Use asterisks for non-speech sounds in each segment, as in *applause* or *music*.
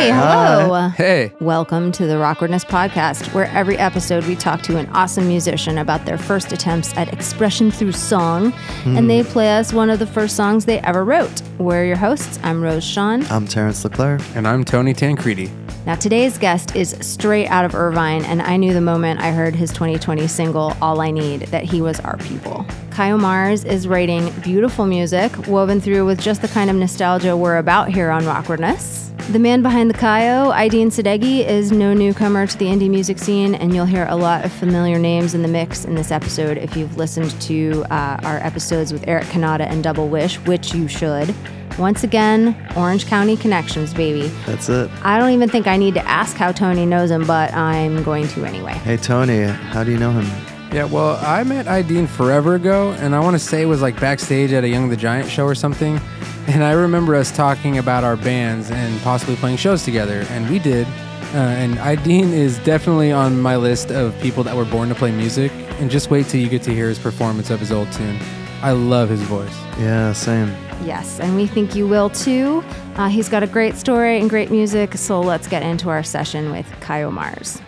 Hey, hello. Hey. Welcome to the Rawkwardness Podcast, where every episode we talk to an awesome musician about their first attempts at expression through song, and they hmm. play us one of the first songs they ever wrote. We're your hosts. I'm Rose Sean. I'm Terence Leclerc. And I'm Tony Tancredi. Now, today's guest is straight out of Irvine, and I knew the moment I heard his 2020 single, All I Need, that he was our people. Kaio Mars is writing beautiful music woven through with just the kind of nostalgia we're about here on Rawkwardness. The man behind the Kaio, Aidin Sadeghi, is no newcomer to the indie music scene, and you'll hear a lot of familiar names in the mix in this episode if you've listened to uh, our episodes with Eric Kanata and Double Wish, which you should. Once again, Orange County Connections, baby. That's it. I don't even think I need to ask how Tony knows him, but I'm going to anyway. Hey, Tony, how do you know him? Yeah, well, I met Ideen forever ago, and I want to say it was like backstage at a Young the Giant show or something. *laughs* And I remember us talking about our bands and possibly playing shows together, and we did. Uh, and Ideen is definitely on my list of people that were born to play music. And just wait till you get to hear his performance of his old tune. I love his voice. Yeah, same. Yes, and we think you will too. Uh, he's got a great story and great music, so let's get into our session with Kaio Mars.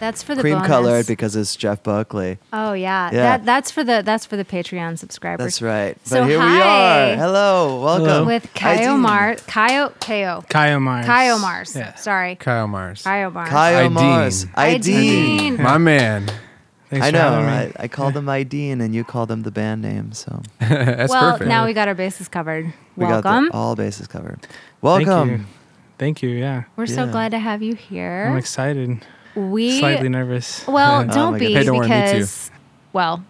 That's for the Cream bonus. colored because it's Jeff Buckley. Oh yeah, Yeah. That, that's for the that's for the Patreon subscribers. That's right. But So here we are. Hello, welcome. With Kyle Aideen. Mars, Kyle, Kyle, Kaio Mars. Kaio Mars. Yeah. Sorry, Kaio Mars. Kaio Mars. Kyle Aideen. Mars. Aideen. Aideen. My man. Thanks I know. having. I, call them him Aideen, and you call them the band name. So *laughs* That's well, perfect. now we got our bases covered. we Welcome. got the, all bases covered. Thank Welcome. you. Thank you. Yeah. We're so glad to have you here. I'm excited. we Slightly nervous. *laughs* Well, *laughs* Oh don't my be Hey, don't worry, me too. because, well,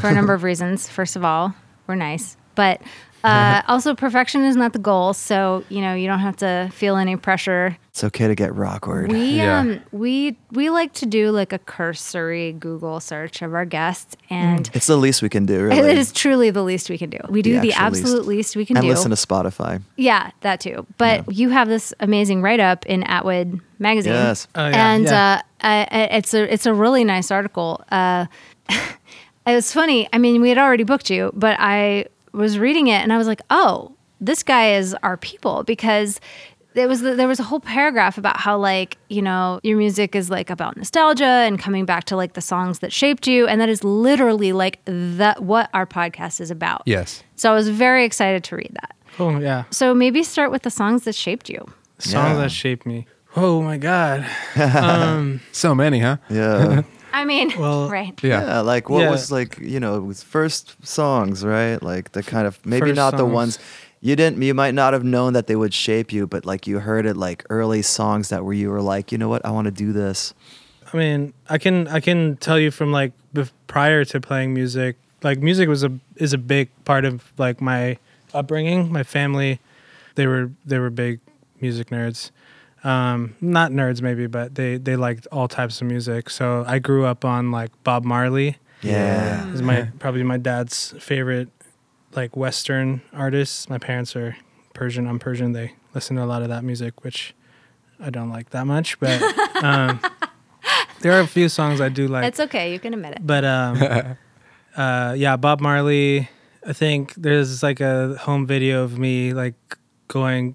for a number of reasons. First of all, we're nice, but *laughs* uh, also perfection is not the goal. So you know you don't have to feel any pressure. It's okay to get rockward. We Yeah. um we we like to do like a cursory Google search of our guests, and it's the least we can do, *laughs* really. it is truly the least we can do. We do the, actual absolute least. we can and do. And listen to Spotify. yeah, that too. But you have this amazing write up in Atwood magazine. Yes. Oh, yeah, and yeah. Uh, uh, it's a it's a really nice article. Uh, *laughs* it was funny. I mean, we had already booked you, but I was reading it and I was like, oh, this guy is our people because there was there was a whole paragraph about how like you know your music is like about nostalgia and coming back to like the songs that shaped you, and that is literally like that what our podcast is about. yes. So I was very excited to read that. Oh yeah. So maybe start with the songs that shaped you. Songs Yeah. that shaped me. Oh my God. *laughs* Um, So many, huh? Yeah. I mean, *laughs* Well, right. Yeah. Yeah, like what Yeah. was like you know was first songs, right? Like the kind of maybe First not the ones you didn't you might not have known that they would shape you, but like you heard it like early songs that where you were like, you know what, I want to do this. I mean, I can I can tell you from like bef- prior to playing music, like music was a is a big part of like my upbringing. My family, they were they were big music nerds. Um, not nerds maybe, but they they liked all types of music. So I grew up on like Bob Marley. Yeah. is my *laughs* probably my dad's favorite like Western artists. My parents are Persian. I'm Persian. They listen to a lot of that music, which I don't like that much. But *laughs* um, there are a few songs I do like. It's okay. You can admit it. But um, *laughs* uh, yeah, Bob Marley. I think there's like a home video of me like going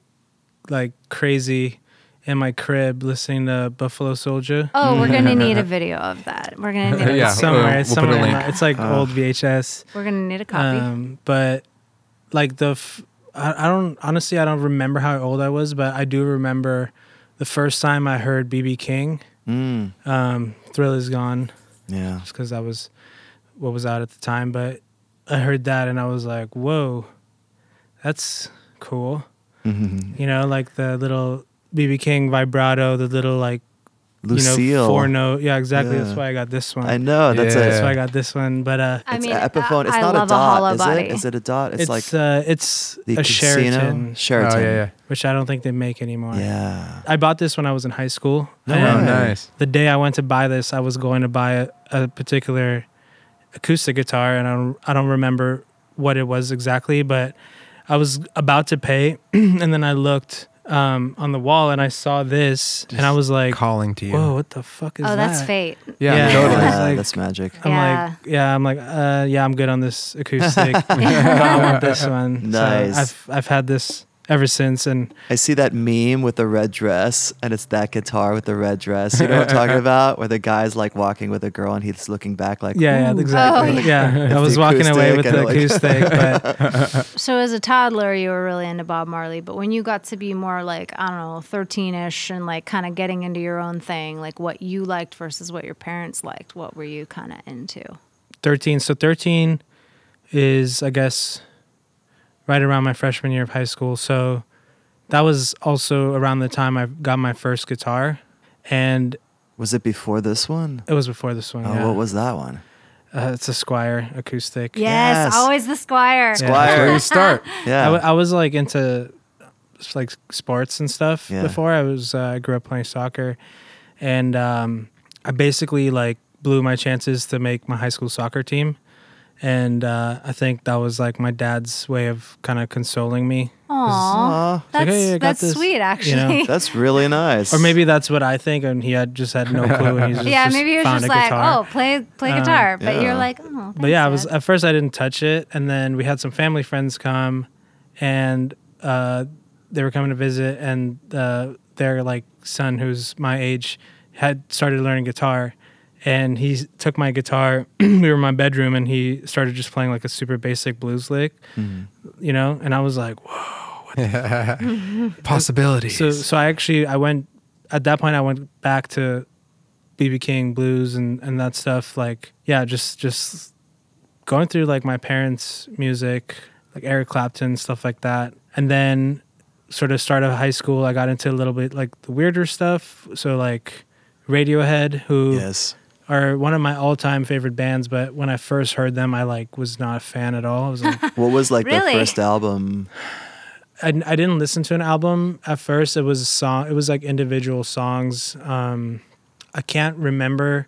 like crazy in my crib listening to Buffalo Soldier. Oh, we're gonna *laughs* need a video of that. We're gonna need. *laughs* A, Yeah. somewhere, we'll- it's we'll put a somewhere. in link. my- it's like Uh, old VHS. We're gonna need a copy. Um, but like the, f- I, I don't honestly, I don't remember how old I was, but I do remember the first time I heard BB King. Mm. Um, Thrill is gone, Yeah. just because that was what was out at the time. But I heard that and I was like, whoa, that's cool. Mhm. You know, like the little BB King vibrato, the little like Lucille. you know four note. Yeah, exactly. Yeah. That's why I got this one. I know that's Yeah. That's why I got this one. But uh, I it's mean, Epiphone. It's I not love a a dot, is body. it? Is it a dot? It's, it's like uh, it's the a casino Sheraton, Sheraton. Oh, yeah, yeah. which I don't think they make anymore. Yeah. I bought this when I was in high school. No. Oh, nice. The day I went to buy this, I was going to buy a, a particular acoustic guitar, and I don't, I don't remember what it was exactly, but I was about to pay, *clears throat* and then I looked um, on the wall and I saw this, and I was like, Calling to you. "Whoa, what the fuck is that?" oh, that's fate. Yeah, Yeah. totally. Yeah, like- that's magic. I'm Yeah. like, yeah, I'm like, uh, yeah, I'm good on this *laughs* acoustic. *laughs* I want this one. Nice. So I've I've had this ever since. And I see that meme with the red dress, and it's that guitar with the red dress. You know what I'm talking *laughs* about? Where the guy's like walking with a girl, and he's looking back like, yeah, yeah, exactly. Oh, yeah. *laughs* I was walking away with the like- acoustic, *laughs* but So as a toddler, you were really into Bob Marley, but when you got to be more like I don't know, thirteen-ish, and like kind of getting into your own thing, like what you liked versus what your parents liked, what were you kind of into? 13. So 13 is, I guess, right around my freshman year of high school. So that was also around the time I got my first guitar. And Was it before this one? it was before this one. Oh, yeah. what was that one? Uh, it's a Squier acoustic. Yes, Yes. always the Squier. Yeah. Where Squier. you start. *laughs* Yeah. I, w- I was like into like sports and stuff Yeah. before. I was uh, I grew up playing soccer, and um, I basically like blew my chances to make my high school soccer team, and uh, I think that was like my dad's way of kind of consoling me, Aw, Aw, that's Like, hey, I got that's this, sweet, you know. actually. *laughs* that's really nice. or maybe that's what I think, and he had just had no clue, and he's *laughs* just, yeah, just maybe it was found just a like, guitar. oh, play play Um, guitar, but yeah. you're like, oh, but yeah, I was at first I didn't touch it, and then we had some family friends come, and uh, they were coming to visit, and uh, their like son, who's my age, had started learning guitar, and he took my guitar. *clears throat* we were in my bedroom, and he started just playing like a super basic blues lick, Mhm. you know, and I was like, whoa. *laughs* *laughs* Possibilities. So so I actually I went at that point I went back to BB King blues and and that stuff like yeah just just going through like my parents' music like Eric Clapton stuff like that and then sort of start of high school I got into a little bit like the weirder stuff so like Radiohead who Yes. Are one of my all-time favorite bands but when I first heard them I like was not a fan at all I was like *laughs* What was like Really? the first album? I, I didn't listen to an album at first. It was a song. It was like individual songs. Um, I can't remember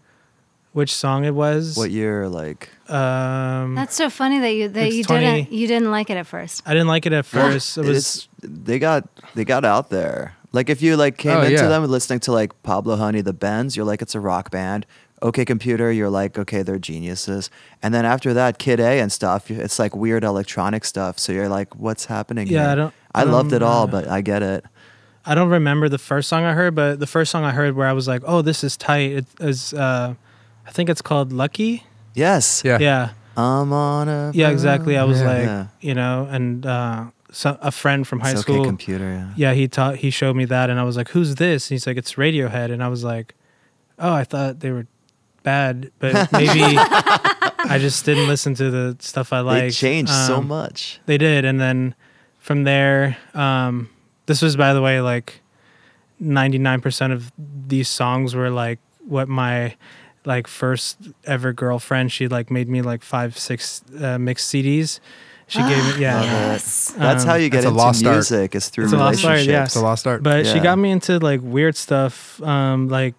which song it was. What year? Like Um, That's so funny that you that you 20 didn't you didn't like it at first. I didn't like it at first. It was they got they got out there. Like if you like came Oh, into yeah. them listening to like Pablo Honey, the Bends, you're like it's a rock band. OK Computer, you're like okay, they're geniuses. And then after that, Kid A and stuff, it's like weird electronic stuff. So you're like, what's happening? Yeah, here? I don't- I I loved don't, it all, uh, but I get it. I don't remember the first song I heard, but the first song I heard where I was like, "Oh, this is tight." It is. Uh, I think it's called Lucky. Yes. yeah. Yeah, I'm on a. yeah, exactly. I was Yeah. like, Yeah. you know, and uh, so, a friend from high It's school. OK Computer. Yeah. yeah, he taught he showed me that and I was like, "Who's this?" And he's like, "It's Radiohead." And I was like, "Oh, I thought they were bad, but *laughs* maybe I just didn't listen to the stuff I They liked." changed so Um, much. They did, and then from there, um, this was by the way like 99% of these songs were like what my like first ever girlfriend she like made me like five six uh, mixed CDs. She gave me *gasps* yeah. Love it. Yes. That's Um, how you get into lost art. music is through It's a lost art, relationships. yeah. It's a lost art. But she got me into like weird stuff, um, like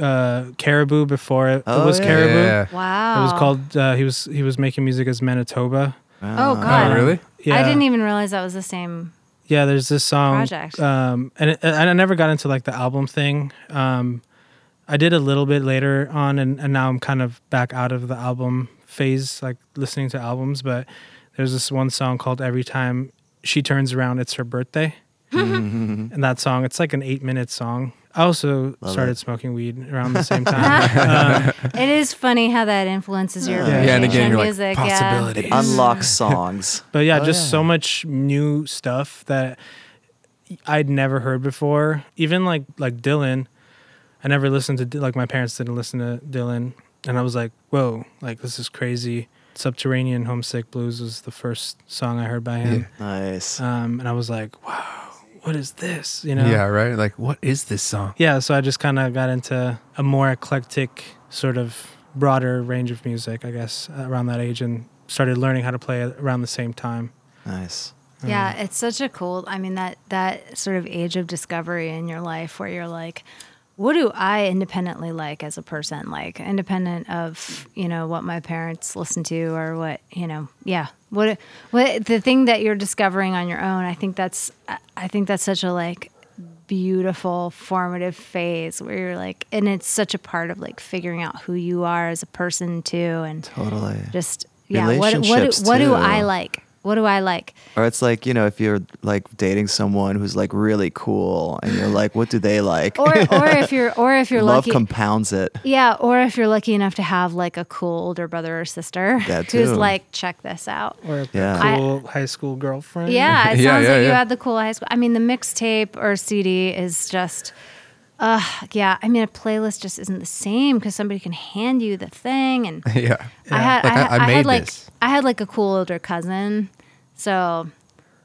uh, Caribou before it, Oh, it was yeah. Caribou. Yeah. Wow. It was called. Uh, he was he was making music as Manitoba. Oh, Oh, God. really? Yeah, I didn't even realize that was the same. Yeah, there's this song. Project. Um, and it, and I never got into like the album thing. Um, I did a little bit later on, and, and now I'm kind of back out of the album phase, like listening to albums. But there's this one song called "Every Time She Turns Around, It's Her Birthday," *laughs* and that song, it's like an eight minute song. I also Love started it. smoking weed around the same *laughs* time. um, *laughs* It is funny how that influences your Yeah. appreciation Yeah, and again, you're like, music. possibility. It unlocks *laughs* songs. But yeah, Oh, just yeah. so much new stuff that I'd never heard before. Even like like Dylan, I never listened to like my parents didn't listen to Dylan, and I was like, whoa, like this is crazy. Subterranean Homesick Blues was the first song I heard by him, Nice. um, and I was like, wow, what is this? You know? Yeah, right? Like, what is this song? Yeah. So I just kind of got into a more eclectic sort of broader range of music, I guess, around that age, and started learning how to play around the same time. Nice. Um, yeah, it's such a cool. I mean that that sort of age of discovery in your life where you're like, what do I independently like as a person? Like independent of you know what my parents listen to or what you know. Yeah, what what the thing that you're discovering on your own. I think that's I- think that's such a like beautiful formative phase where you're like, and it's such a part of like figuring out who you are as a person too, and Totally. just yeah what what do, what do i like What do I like? Or it's like, you know, if you're like dating someone who's like really cool and you're like, what do they like? Or *laughs* or if you're or if you're Love lucky compounds it. Yeah, or if you're lucky enough to have like a cool older brother or sister That *laughs* who's too. like, check this out. Or a Yeah. cool high school girlfriend. Yeah, *laughs* it Yeah, sounds yeah, like you yeah. had the cool high school. I mean, the mixtape or CD is just, uh, yeah. I mean, a playlist just isn't the same because somebody can hand you the thing, and yeah. I had, Like, I, I- had- I I made had like, this. I had like a cool older cousin, so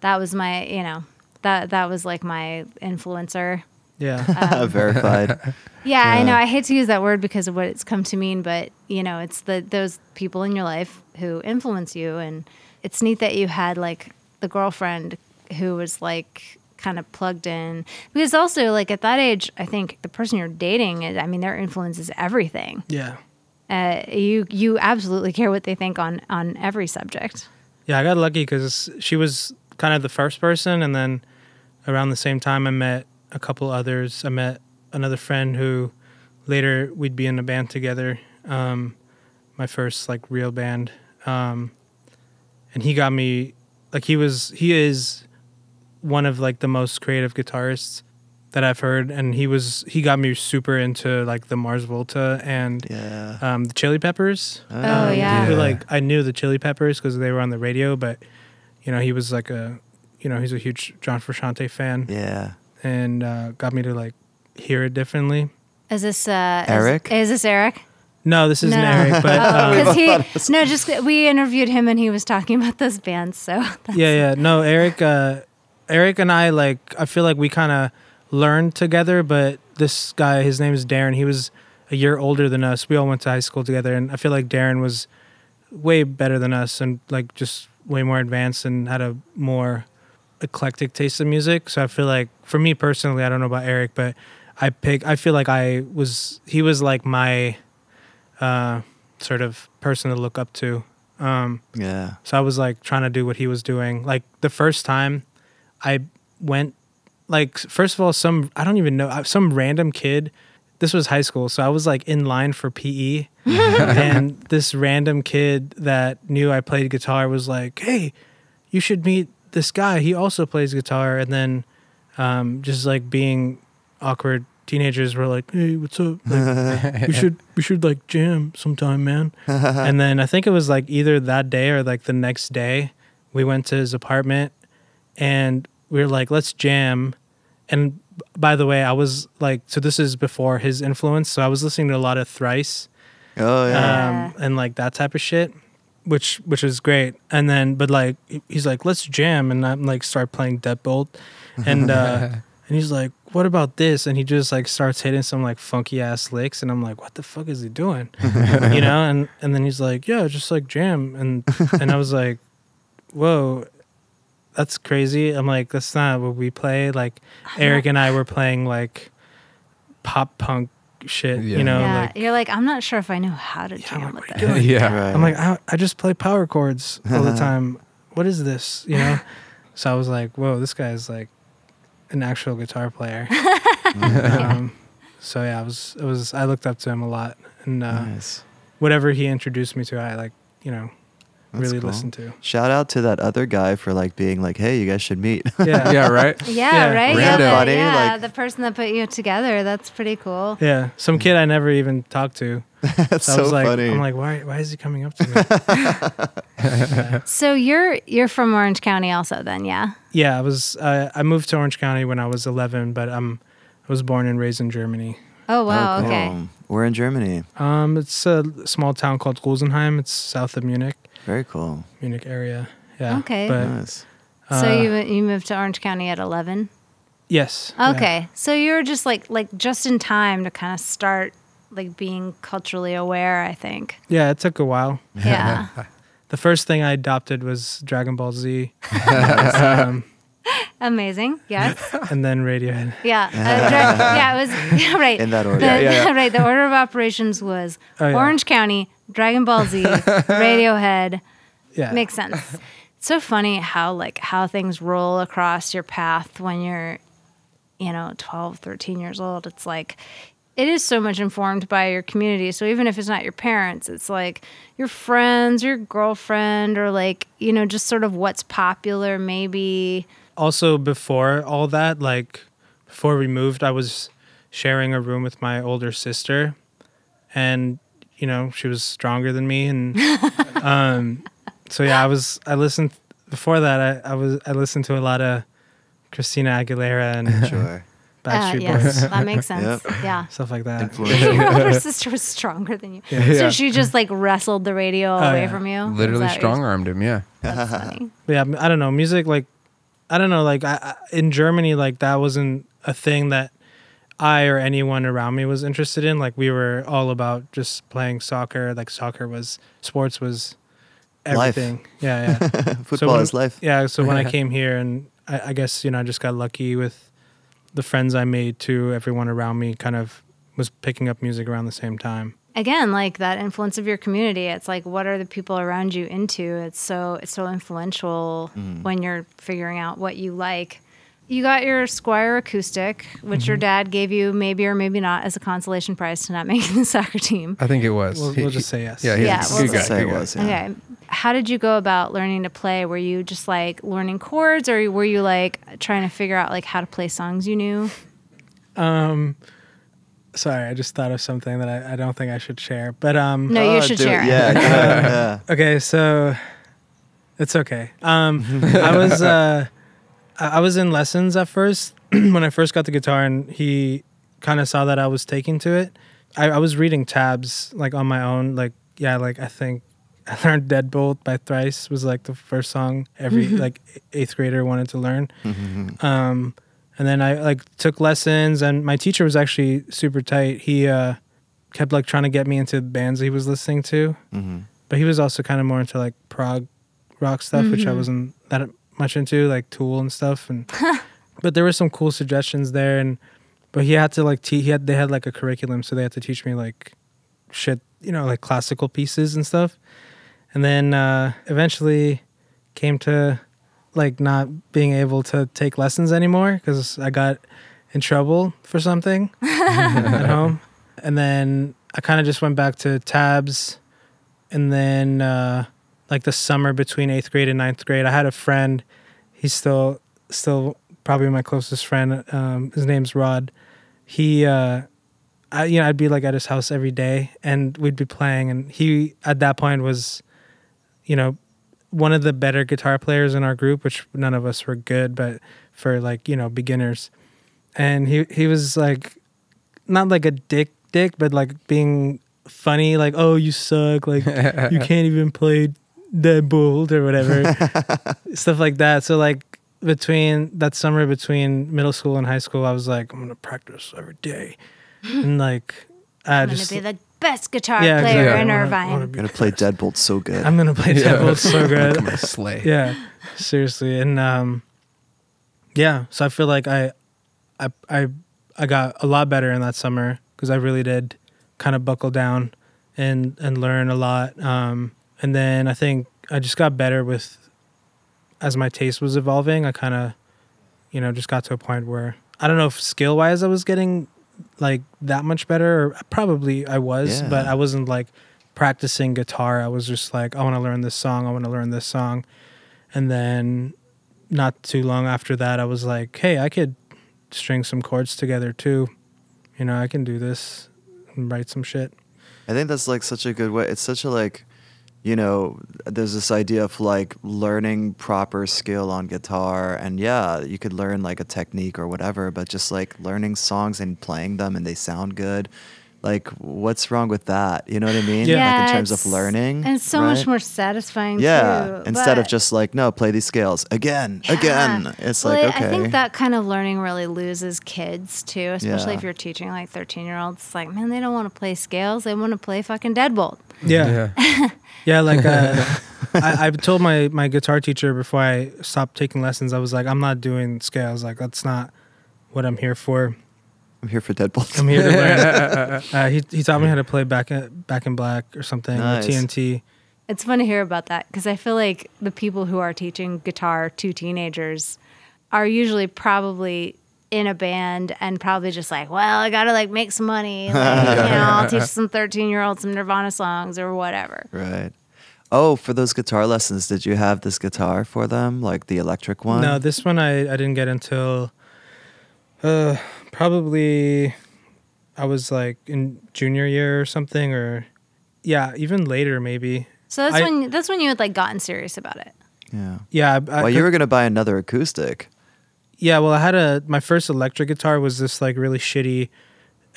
that was my, you know, that that was like my influencer. Yeah. *laughs* Um, *laughs* Verified. Yeah, I know. I hate to use that word because of what it's come to mean, but you know, it's the those people in your life who influence you, and it's neat that you had like the girlfriend who was like kind of plugged in because also like at that age, I think the person you're dating, I mean, their influence is everything. yeah. Uh, you you absolutely care what they think on on every subject. Yeah, I got lucky because she was kind of the first person, and then around the same time, I met a couple others. I met another friend who later we'd be in a band together. Um, my first like real band, um, and he got me like he was he is one of like the most creative guitarists that I've heard, and he was he got me super into like the Mars Volta and Yeah. um, the Chili Peppers. Oh, yeah. Who, like I knew the Chili Peppers because they were on the radio, but you know he was like a, you know he's a huge John Frusciante fan, Yeah. and uh, got me to like hear it differently. Is this uh, Eric? Is, this Eric? No, this isn't No. Eric, but *laughs* um, he *laughs* no, just we interviewed him and he was talking about those bands. So *laughs* that's, yeah, yeah, no, Eric, uh, Eric and I like I feel like we kind of learned together, but this guy, his name is Darren. He was a year older than us. We all went to high school together, and I feel like Darren was way better than us and like just way more advanced and had a more eclectic taste of music. So I feel like for me personally, I don't know about Eric, but I pick I feel like I was he was like my uh sort of person to look up to. Um Yeah. so I was like trying to do what he was doing. Like the first time I went like first of all some I don't even know some random kid this was high school so I was like in line for PE *laughs* and this random kid that knew I played guitar was like, "Hey, you should meet this guy. He also plays guitar." And then um, just like being awkward teenagers were like, "Hey, what's up? Like, *laughs* we should we should like jam sometime, man." *laughs* and then I think it was like either that day or like the next day, we went to his apartment and we were like, "Let's jam." And by the way, I was like, so this is before his influence, so I was listening to a lot of Thrice Oh yeah. um, and like that type of shit, which which is great. And then, but like he's like, let's jam, and I'm like start playing Deadbolt, and uh, *laughs* and he's like, what about this? And he just like starts hitting some like funky ass licks, and I'm like, what the fuck is he doing? *laughs* you know? And and then he's like, yeah, just like jam, and and I was like, whoa. That's crazy. I'm like, that's not what we play. Like, Eric and I were playing like pop punk shit, Yeah. you know? yeah, Like, you're like, I'm not sure if I know how to Yeah, jam like, with what this. are you doing? yeah. *laughs* Right. I'm like, I, I just play power chords all the *laughs* time. What is this? You know? *laughs* so I was like, whoa, this guy's like an actual guitar player. um, so yeah, I was, it was, I looked up to him a lot, and uh, nice. whatever he introduced me to, I like, you know, That's really cool. listened to. Shout out to that other guy for like being like, hey, you guys should meet. Yeah, *laughs* yeah, right. *laughs* Yeah, Yeah, right. Yeah, the, Buddy, yeah, like- the person that put you together. That's pretty cool. Yeah, some kid I never even talked to. *laughs* That's So, so, I was like, funny. I'm like, why, why is he coming up to me? So you're you're from Orange County, also. Then, yeah. yeah, I was, uh, I moved to Orange County when I was 11, but um, I was born and raised in Germany. Oh wow. Oh, Okay. cool. We're in Germany. Um, it's a small town called Rosenheim. It's south of Munich, Very cool. Munich area. Yeah. Okay. But nice. so uh, you you moved to Orange County at 11. yes. yeah. Okay. So you're just like like just in time to kind of start like being culturally aware. I think. Yeah, it took a while. Yeah. *laughs* *laughs* The first thing I adopted was Dragon Ball Z, *laughs* um, Amazing. Yes. and then Radiohead. Yeah. Uh, dra- yeah. It was yeah, right. In that order. The- Yeah, yeah, yeah. right. The order of operations was Oh, yeah. Orange County, Dragon Ball Z, *laughs* Radiohead. Yeah. Makes sense. It's so funny how like how things roll across your path when you're, you know, 12, 13 years old. It's like it is so much informed by your community. So even if it's not your parents, it's like your friends, your girlfriend, or like, you know, just sort of what's popular, maybe. also before all that like before we moved i was sharing a room with my older sister and you know she was stronger than me and *laughs* um so yeah i was i listened before that i, I was i listened to a lot of christina aguilera and *laughs* Sure. Uh, backstreet yes, boys that makes *laughs* sense. Yep. Yeah. stuff like that Influential. Your older sister was stronger than you. So she just like wrestled the radio away yeah. from you. Literally that what you're- strong armed him. Yeah. That's funny. Yeah i don't know music like i don't know like I, I, in germany like that wasn't a thing that i or anyone around me was interested in like we were all about just playing soccer like soccer was sports was Life. everything yeah yeah *laughs* Football when- is life. yeah so when i *laughs* came here and I, I guess you know i just got lucky with the friends i made too everyone around me kind of was picking up music around the same time Again, like that influence of your community. It's like what are the people around you into? It's so it's so influential mm. when you're figuring out what you like. You got your Squier acoustic, which your dad gave you maybe or maybe not as a consolation prize to not *laughs* making the soccer team. I think it was. We'll- He- we'll just say yes. Yeah, he's Yeah, we'll just say good it was. Yeah. Okay. How did you go about learning to play? Were you just like learning chords or were you like trying to figure out like how to play songs you knew? um sorry i just thought of something that i, I don't think i should share but um No, you Oh, should share it. Yeah, yeah, *laughs* yeah. Okay, so it's okay. Um, I was uh, I was in lessons at first *clears throat* when I first got the guitar, and he kind of saw that I was taking to it. I, I was reading tabs like on my own. Like yeah, like I think *laughs* I learned Deadbolt by Thrice was like the first song every like eighth grader wanted to learn. Um, and then I like took lessons, and my teacher was actually super tight. He uh, kept like trying to get me into bands he was listening to but he was also kind of more into like prog rock stuff, which I wasn't that much into, like Tool and stuff. And *laughs* but there were some cool suggestions there, and but he had to like te- he had they had like a curriculum, so they had to teach me like shit, you know, like classical pieces and stuff. And then uh, eventually came to like not being able to take lessons anymore because I got in trouble for something *laughs* at home. And then I kind of just went back to tabs. And then, uh, like the summer between eighth grade and ninth grade, I had a friend. He's still, still probably my closest friend. Um, his name's Rod. He, uh, I, you know, I'd be like at his house every day, and we'd be playing. And he, at that point, was, you know, one of the better guitar players in our group, which none of us were good, but for like you know beginners. And he he was like, not like a dick dick, but like being funny, like oh you suck, like you *laughs* can't even play Deadbolt or whatever, *laughs* stuff like that. So like between that summer between middle school and high school, I was like I'm gonna practice every day, *gasps* and like I I'm just gonna be the best guitar yeah, player exactly. in I wanna- I Irvine. wanna I'm gonna play. Deadbolt so good. I'm gonna play *laughs* Deadbolt so *laughs* good. I'm gonna slay. yeah seriously and um yeah so i feel like i i i, I got a lot better in that summer because i really did kind of buckle down and and learn a lot um and then i think i just got better with as my taste was evolving i kind of you know just got to a point where i don't know if skill wise i was getting like that much better or probably i was Yeah. but i wasn't like practicing guitar i was just like i want to learn this song i want to learn this song and then not too long after that, I was like, hey, I could string some chords together too. You know, I can do this and write some shit. I think that's like such a good way. It's such a like, you know, there's this idea of like learning proper skill on guitar, and yeah, you could learn like a technique or whatever, but just like learning songs and playing them and they sound good. Like, what's wrong with that? You know what I mean? Yeah. Like in terms of learning. And it's so much more satisfying Yeah, too. instead of just like no, play these scales again, Yeah. again. It's Well, like I- okay, I think that kind of learning really loses kids too, especially Yeah. if you're teaching like 13 year olds. It's like, man, they don't want to play scales; they want to play fucking Deadbolt. Yeah. Yeah. *laughs* like uh, *laughs* I, I told my, my guitar teacher before I stopped taking lessons, I was like, I'm not doing scales. Like, that's not what I'm here for. I'm here for Deadbolt. I'm here to learn. *laughs* uh, he, he taught me how to play back, in- back in black or something, Nice. or TNT. It's fun to hear about that because I feel like the people who are teaching guitar to teenagers are usually probably in a band and probably just like, well, I gotta like make some money. *laughs* Like, you know, I'll teach some 13 year olds some Nirvana songs or whatever. Right. Oh, for those guitar lessons, did you have this guitar for them, like the electric one? No, this one I, I didn't get until uh probably I was like in junior year or something or yeah, even later maybe. So that's I- when that's when you had like gotten serious about it. Yeah. Yeah, I, I Well, you were gonna buy another acoustic. Yeah, well, I had a my first electric guitar was this like really shitty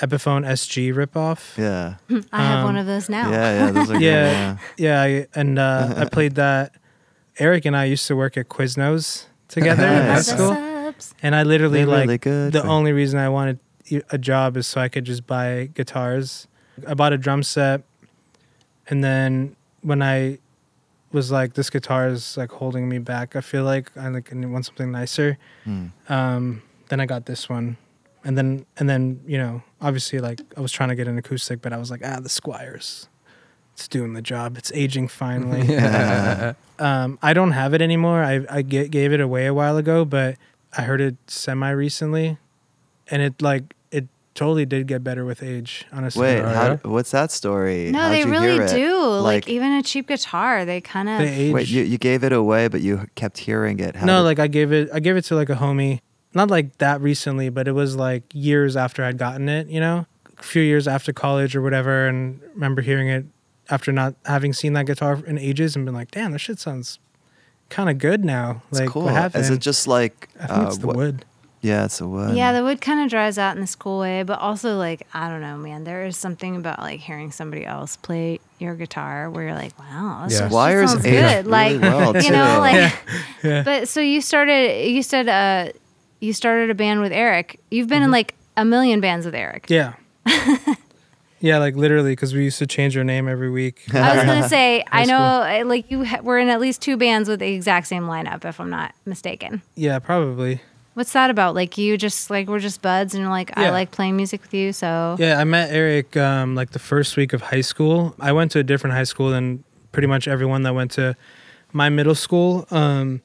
Epiphone SG ripoff. Yeah. I have one Um, of those now. Yeah, yeah. Those are *laughs* good. Yeah, Yeah. yeah, I, and uh, *laughs* I played that. Eric and I used to work at Quiznos together in high school, and I literally They're like really good the for- only reason I wanted a job is so I could just buy guitars. I bought a drum set, and then when I was like, this guitar is like holding me back. I feel like I like I want something nicer. Hmm. Um, then I got this one, and then and then you know obviously like I was trying to get an acoustic, but I was like ah the Squiers, it's doing the job. It's aging finally. *laughs* um, I don't have it anymore. I I ga- gave it away a while ago, but I heard it semi recently, and it like totally did get better with age. Honestly, Wait, Oh, how, yeah? what's that story? No, How'd they you really hear it? do. Like, Like- even a cheap guitar, they kind of Wait, you, you gave it away, but you kept hearing it. How no, did- like I gave it I gave it to like a homie. Not like that recently, but it was like years after I'd gotten it, you know? A few years after college or whatever and remember hearing it after not having seen that guitar in ages and been like, "Damn, this shit sounds kind of good now." it's like cool. what happened? Is it just like? I think it's uh, the what- wood. Yeah, it's a wood. Yeah, the wood kind of dries out in this cool way, but also like I don't know, man. There is something about like hearing somebody else play your guitar where you're like, wow, this Yeah. yeah. Wires sounds age good. really like well, you know, like. *laughs* Yeah. But so you started. You said uh, you started a band with Eric. You've been in Mm-hmm. like a million bands with Eric. Yeah. *laughs* yeah, like literally because we used to change our name every week. I was gonna *laughs* say, I know, uh, like you ha- were in at least two bands with the exact same lineup, if I'm not mistaken. yeah, probably. What's that about? Like you just like we're just buds, and you're like, I Yeah. like playing music with you, so Yeah, I met Eric um, like the first week of high school. I went to a different high school than pretty much everyone that went to my middle school. Um,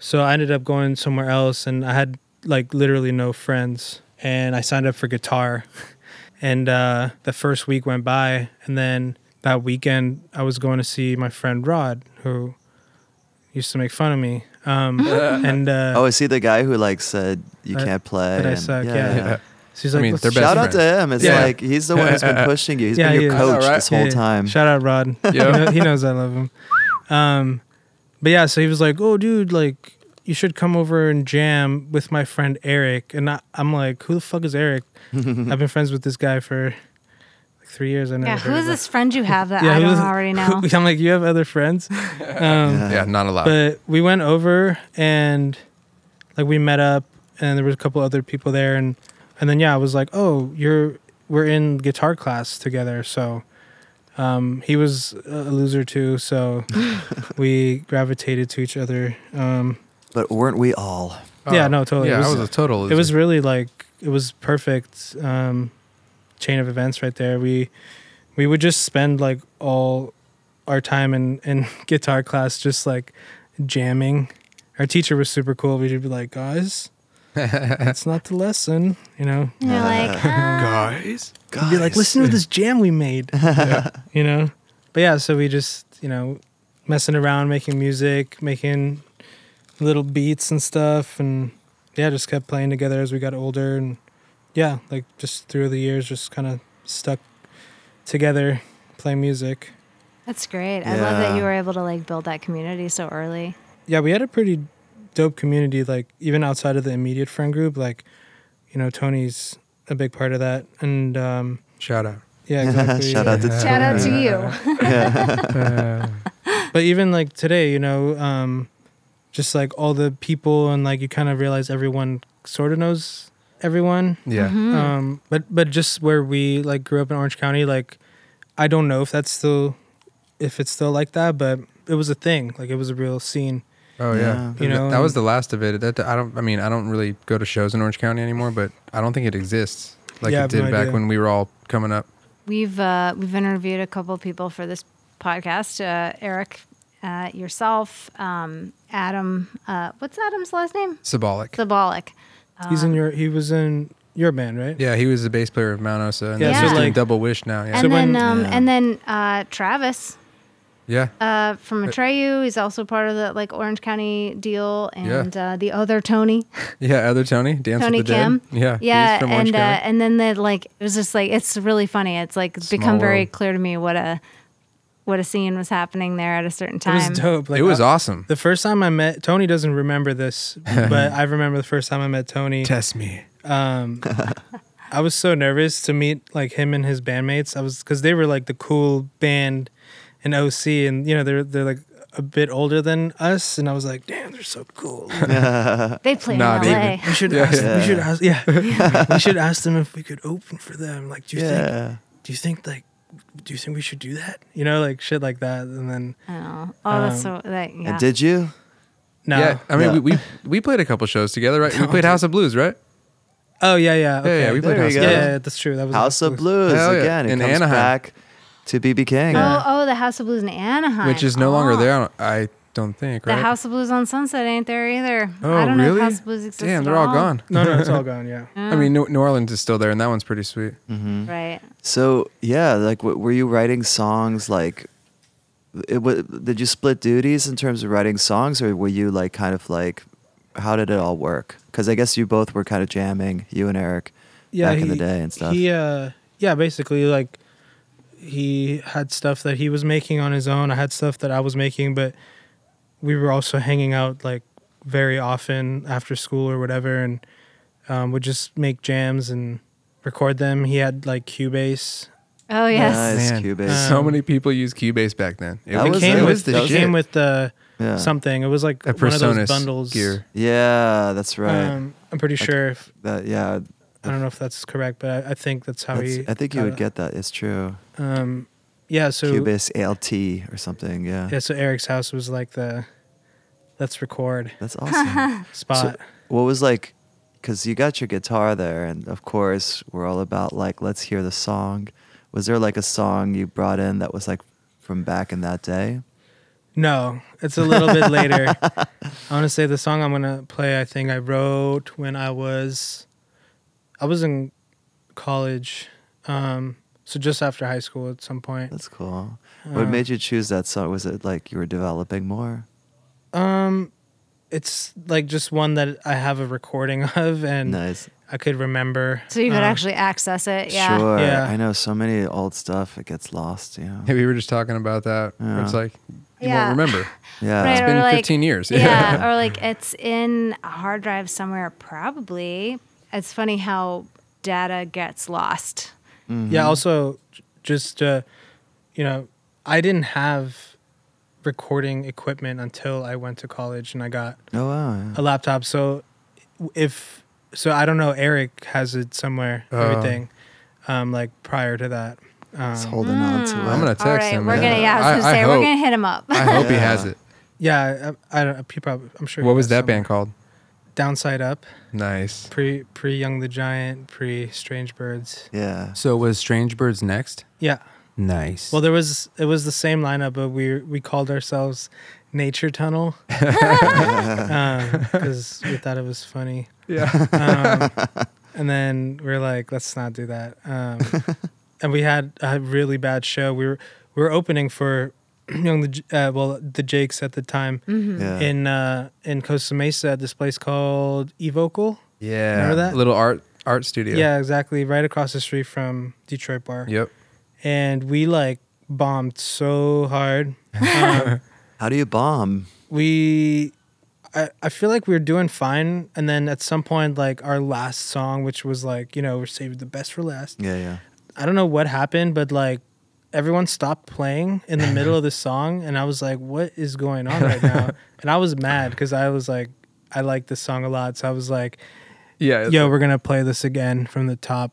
so I ended up going somewhere else, and I had like literally no friends. And I signed up for guitar, *laughs* and uh, the first week went by, and then that weekend I was going to see my friend Rod, who used to make fun of me. Um, *laughs* *laughs* and uh, Oh, is he the guy who like said you That- can't play? that I and- suck, yeah. Yeah. so he's I like, mean, "Let's they're ch- best Shout out to him. It's Yeah. like he's the one who's been *laughs* pushing you. He's Yeah, been your is. coach know, right? this whole Yeah, time. Shout out Rod. Yeah. He know- he knows I love him. Um, but yeah, so he was like, "Oh, dude, like you should come over and jam with my friend Eric." And I, I'm like, "Who the fuck is Eric?" I've been friends with this guy for like three years. I never yeah. Who is this friend you have that *laughs* Yeah, I don't is- already *laughs* know? I'm like, "You have other friends?" *laughs* Um, Yeah, not a lot. But we went over and like we met up, and there was a couple other people there, and and then yeah, I was like, "Oh, you're we're in guitar class together," so. Um, he was a loser too, so we gravitated to each other. Um, But weren't we all? yeah, no, totally. Yeah, It I was- was a total. it was really like it was perfect um, chain of events right there. We we would just spend like all our time in in *laughs* guitar class just like jamming. Our teacher was super cool. We'd be like, guys, *laughs* that's not the lesson, you know. And you're like, *laughs* ah. guys. We'd be like, listen to this jam we made, you know. But yeah, so we just you know messing around, making music, making little beats and stuff, and yeah, just kept playing together as we got older, and yeah, like just through the years, just kind of stuck together, playing music. that's great. I love that you were able to like build that community so early. Yeah, we had a pretty dope community, like even outside of the immediate friend group, like you know Tony's a big part of that, and um, Shout out. yeah, *laughs* exactly. Shout out to Shout out to you. Uh, but even like today, you know, um, just like all the people and like you kind of realize everyone sort of knows everyone. yeah. Mm-hmm. Um, but but just where we like grew up in Orange County, like I don't know if that's still if it's still like that, but it was a thing. Like it was a real scene. Oh yeah. Yeah. You know, that was the last of it. That I don't. I mean, I don't really go to shows in Orange County anymore, but I don't think it exists like Yeah, it did no back idea. when we were all coming up. We've uh, we've interviewed a couple people for this podcast. Uh, Eric, uh, yourself, um, Adam. Uh, what's Adam's last name? Symbolic. Symbolic. He's in your. He was in your band, right? Yeah, he was the bass player of Mount Osa, and Yeah, yeah, so he's doing like- Double Wish now. Yeah, And So then, when- um, Yeah. and then uh, Travis yeah. uh, from Atreyu, he's also part of the like Orange County deal, Yeah. and uh, the other Tony, *laughs* Yeah, other Tony, Dance Tony with the Kim. Dead. Yeah, yeah, he's from and uh, and then the like it was just like it's really funny. It's like Small become very clear to me what a what a scene was happening there at a certain time. It was dope. Like, it was I- awesome. The first time I met Tony doesn't remember this, *laughs* but I remember the first time I met Tony. Test me. Um, *laughs* I was so nervous to meet like him and his bandmates. I was because they were like the cool band in OC, and you know they're they're like a bit older than us, and I was like, damn, they're so cool. *laughs* They play Not in even. LA. We should Yeah. ask. Yeah. We should ask. Yeah, we should ask them if we could open for them. Like, do you think? Do you think like? Do you think we should do that? You know, like shit like that, and then Oh, oh that's Um, so that yeah. And did you? no. Yeah, I mean, Yeah. we, we we played a couple shows together, right? We *laughs* played House of Blues, right? Oh yeah, yeah. Okay. yeah, we played House of go. yeah, Blues. yeah, that's true. That was House of Blues. Blues Hell yeah. again. It In comes Anaheim. back to BB King. oh, oh, the House of Blues in Anaheim, Which is no longer Oh. there. on- I don't think, The? House of Blues on Sunset ain't there either. Oh, I don't know really? if House of Blues exists. Damn, they're all gone. No, no, it's all *laughs* gone. Yeah. I mean, New, New Orleans is still there, and that one's pretty sweet. hmm right. So yeah, like, w- were you writing songs like? It, w- did you split duties in terms of writing songs, or were you like kind of like, how did it all work? Because I guess you both were kind of jamming, you and Eric, yeah, back in the day and stuff. He, uh, yeah, basically, like, he had stuff that he was making on his own. I had stuff that I was making, but we were also hanging out like very often after school or whatever, and um, would just make jams and record them. He had like Cubase. Oh yes. Nice. Man, Cubase. so many people use Cubase back then. It That It was- came that with was the it shit. came with uh, yeah. something. It was like a one of those bundles. gear. Yeah, that's right. Um, I'm pretty sure. If, that yeah, I don't know if that's correct, but I, I think that's how that's- he. I think you would it. get that. It's true. Um, yeah. So Cubase ALT or something. Yeah, yeah. So Eric's house was like the let's record that's awesome. *laughs* spot. what was like? Because you got your guitar there, and of course we're all about like let's hear the song. Was there like a song you brought in that was like from back in that day? no, it's a little bit later. I want to say the song I'm gonna play. I think I wrote when I was, I was in college, um, so just after high school at some point. That's cool. What made you choose that song? Was it like you were developing more? Um, it's like just one that I have a recording *laughs* of, and nice. I could remember. So you could um, actually access it. Yeah. Sure. Yeah. I know so many old stuff. It gets lost. You know. Hey, we were just talking about that. Yeah. It's like you Yeah. won't remember. *laughs* Yeah. Right, It's or been like- 15 years. yeah, *laughs* or like it's in a hard drive somewhere, probably. It's funny how data gets lost. Mm-hmm. Yeah. Also, just uh, you know, I didn't have recording equipment until I went to college and I got Oh wow. yeah. a laptop. So if so, I don't know. Eric has it somewhere. Oh. everything, um, like prior to that. It's Um, holding on to it. I'm gonna text right, him. we're man. gonna. Yeah, I was gonna I say we're hope- gonna hit him up. I hope he *laughs* has it. yeah, I, I don't. He probably. I'm sure. he What was that somewhere. band called? Downside Up. Nice. Pre pre Young the Giant. Pre Strange Birds. Yeah. So was Strange Birds next? Yeah. Nice. Well, there was it was the same lineup, but we we called ourselves Nature Tunnel *laughs* because we thought it was funny. yeah. Um, *laughs* and then we are like, let's not do that. Um, and we had a really bad show. We were we were opening for *clears throat* young the J- uh, well the Jakes at the time Yeah. in uh, in Costa Mesa at this place called Evocal. Yeah. Remember that? little art art studio? Yeah, exactly, right across the street from Detroit Bar. Yep. And we like bombed so hard. Um, *laughs* How do you bomb? we I, I feel like we were doing fine and then at some point like our last song which was like you know we're saving the best for last Yeah, yeah. i don't know what happened but like everyone stopped playing in the middle of the song and i was like what is going on right now *laughs* and i was mad because i was like i like this song a lot so i was like Yeah. yo like- we're gonna play this again from the top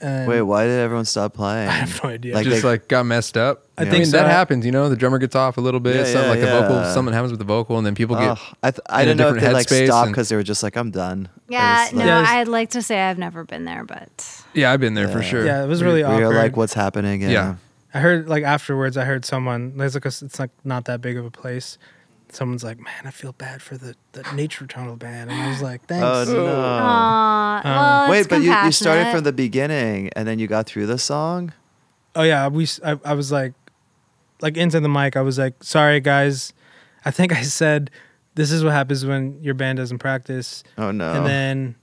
and Wait, why did everyone stop playing? *laughs* i have no idea Like just they- like got messed up. I I, think mean so. that happens, you know. The drummer gets off a little bit. Yeah, something yeah, like the vocal, something happens with the vocal, and then people get. Ugh, I th- I in a didn't know if they like headspace stopped because they were just like, I'm done. Yeah, It was no, like- Yeah, it's- I'd like to say I've never been there, but yeah, I've been there for sure. yeah it was we- really we were awkward like, what's happening? Yeah. Yeah. I heard like afterwards. I heard someone. There's like a, it's like not that big of a place. someone's like, "Man, I feel bad for the the nature tunnel band," and I was like, "Thanks." Oh no. Aw, Um, well, Wait, but you, you started from the beginning and then you got through the song? Oh yeah, we. s- I, I was like, like into the mic. I was like, "Sorry guys, I think I said this is what happens when your band doesn't practice." Oh no. And then,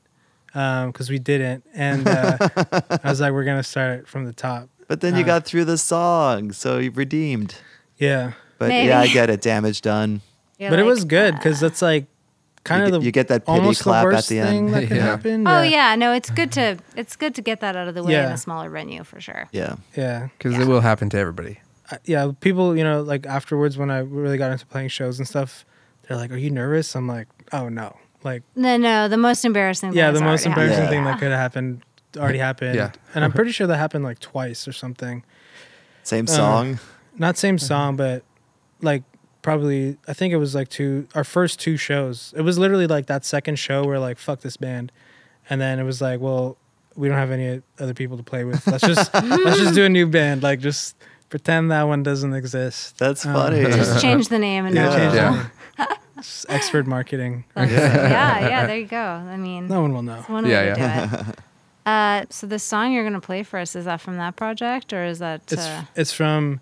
because we didn't, and uh, *laughs* I was like, "We're gonna start from the top." But then you uh, got through the song, so you redeemed. Yeah, But Maybe. yeah, I get it. Damage done. You're but it was good uh, because that's like kind you, of get, the you get that pity clap the at the end. that could *laughs* Yeah. happen. Oh yeah, no, it's good to it's good to get that out of the way in a smaller venue for sure. Yeah. yeah. Because Yeah. it will happen to everybody. I- yeah, people, you know, like afterwards when I really got into playing shows and stuff, they're like, "Are you nervous?" I'm like, "Oh no!" Like, No, no, the most embarrassing. yeah, thing the has most already embarrassing happened. thing Yeah. that could have happened already happened. Yeah. and I'm pretty sure that happened like twice or something. Same Uh, song. Not same Mm-hmm. song, but like probably I think it was like two our first two shows. It was literally like that second show where like fuck this band, and then it was like, well, we don't have any other people to play with. Let's just *laughs* let's just do a new band. Like just pretend that one doesn't exist. That's um, funny. Just *laughs* change the name and Yeah. Change Yeah. will. Expert marketing. That's- yeah, yeah, *laughs* there you go. I mean, No one will know. that's one Yeah, way to do it. Uh, so the song you're gonna play for us is that from that project or is that? It's Uh, it's from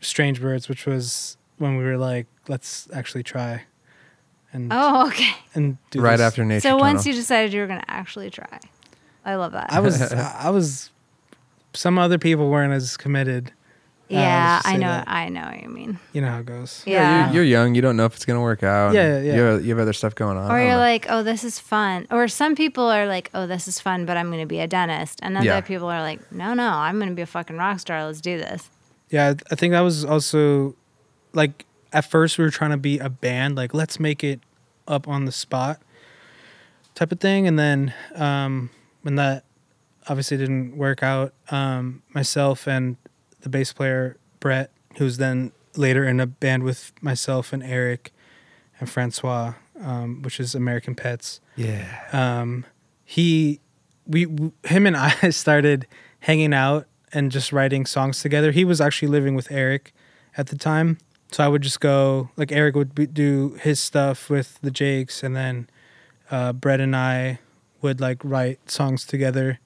Strange Birds, which was when we were like, let's actually try and oh, okay. and do right this. after nature. So once you decided you were gonna actually try, I love that. I was *laughs* I was some other people weren't as committed. Yeah, just I know. that. I know what you mean. You know how it goes. Yeah. yeah, you're, you're young. You don't know if it's gonna work out. Yeah, and yeah. You have, you have other stuff going on. Or you're know. like, oh, this is fun. Or some people are like, oh, this is fun, but I'm going to be a dentist. And other Yeah. people are like, no, no, I'm going to be a fucking rock star. Let's do this. Yeah, I think that was also like at first we were trying to be a band, like let's make it up on the spot type of thing, and then um, when that obviously didn't work out, um, myself and the bass player Brett, who's then later in a band with myself and Eric and Francois, um, which is American Pets yeah. um, he we w- him and I *laughs* started hanging out and just writing songs together. He was actually living with Eric at the time, so I would just go like Eric would be, do his stuff with the Jakes, and then uh, Brett and I would like write songs together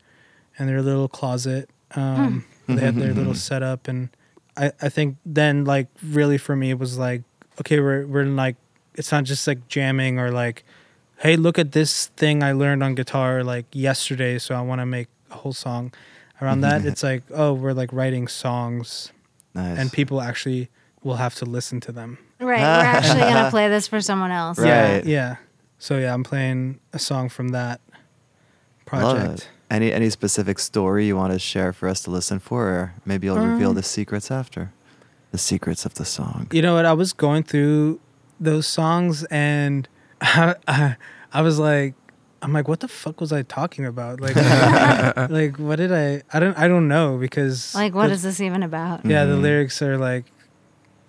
in their little closet. Um, They had their little mm-hmm. setup, and I I think then like really for me it was like okay we're we're like it's not just like jamming or like hey, look at this thing I learned on guitar like yesterday, so I want to make a whole song around that. Mm-hmm. It's like, oh, we're like writing songs, Nice. and people actually will have to listen to them. Right. We're actually going *laughs* to play this for someone else. Right. Yeah. So yeah, I'm playing a song from that Love project. It. Any any specific story you want to share for us to listen for, or maybe you'll reveal Um, the secrets after, the secrets of the song. You know what? I was going through those songs, and I, I, I was like, I'm like, what the fuck was I talking about? Like, *laughs* *laughs* like what did I? I don't. I don't know because Like, what the- is this even about? Yeah, the Mhm. lyrics are like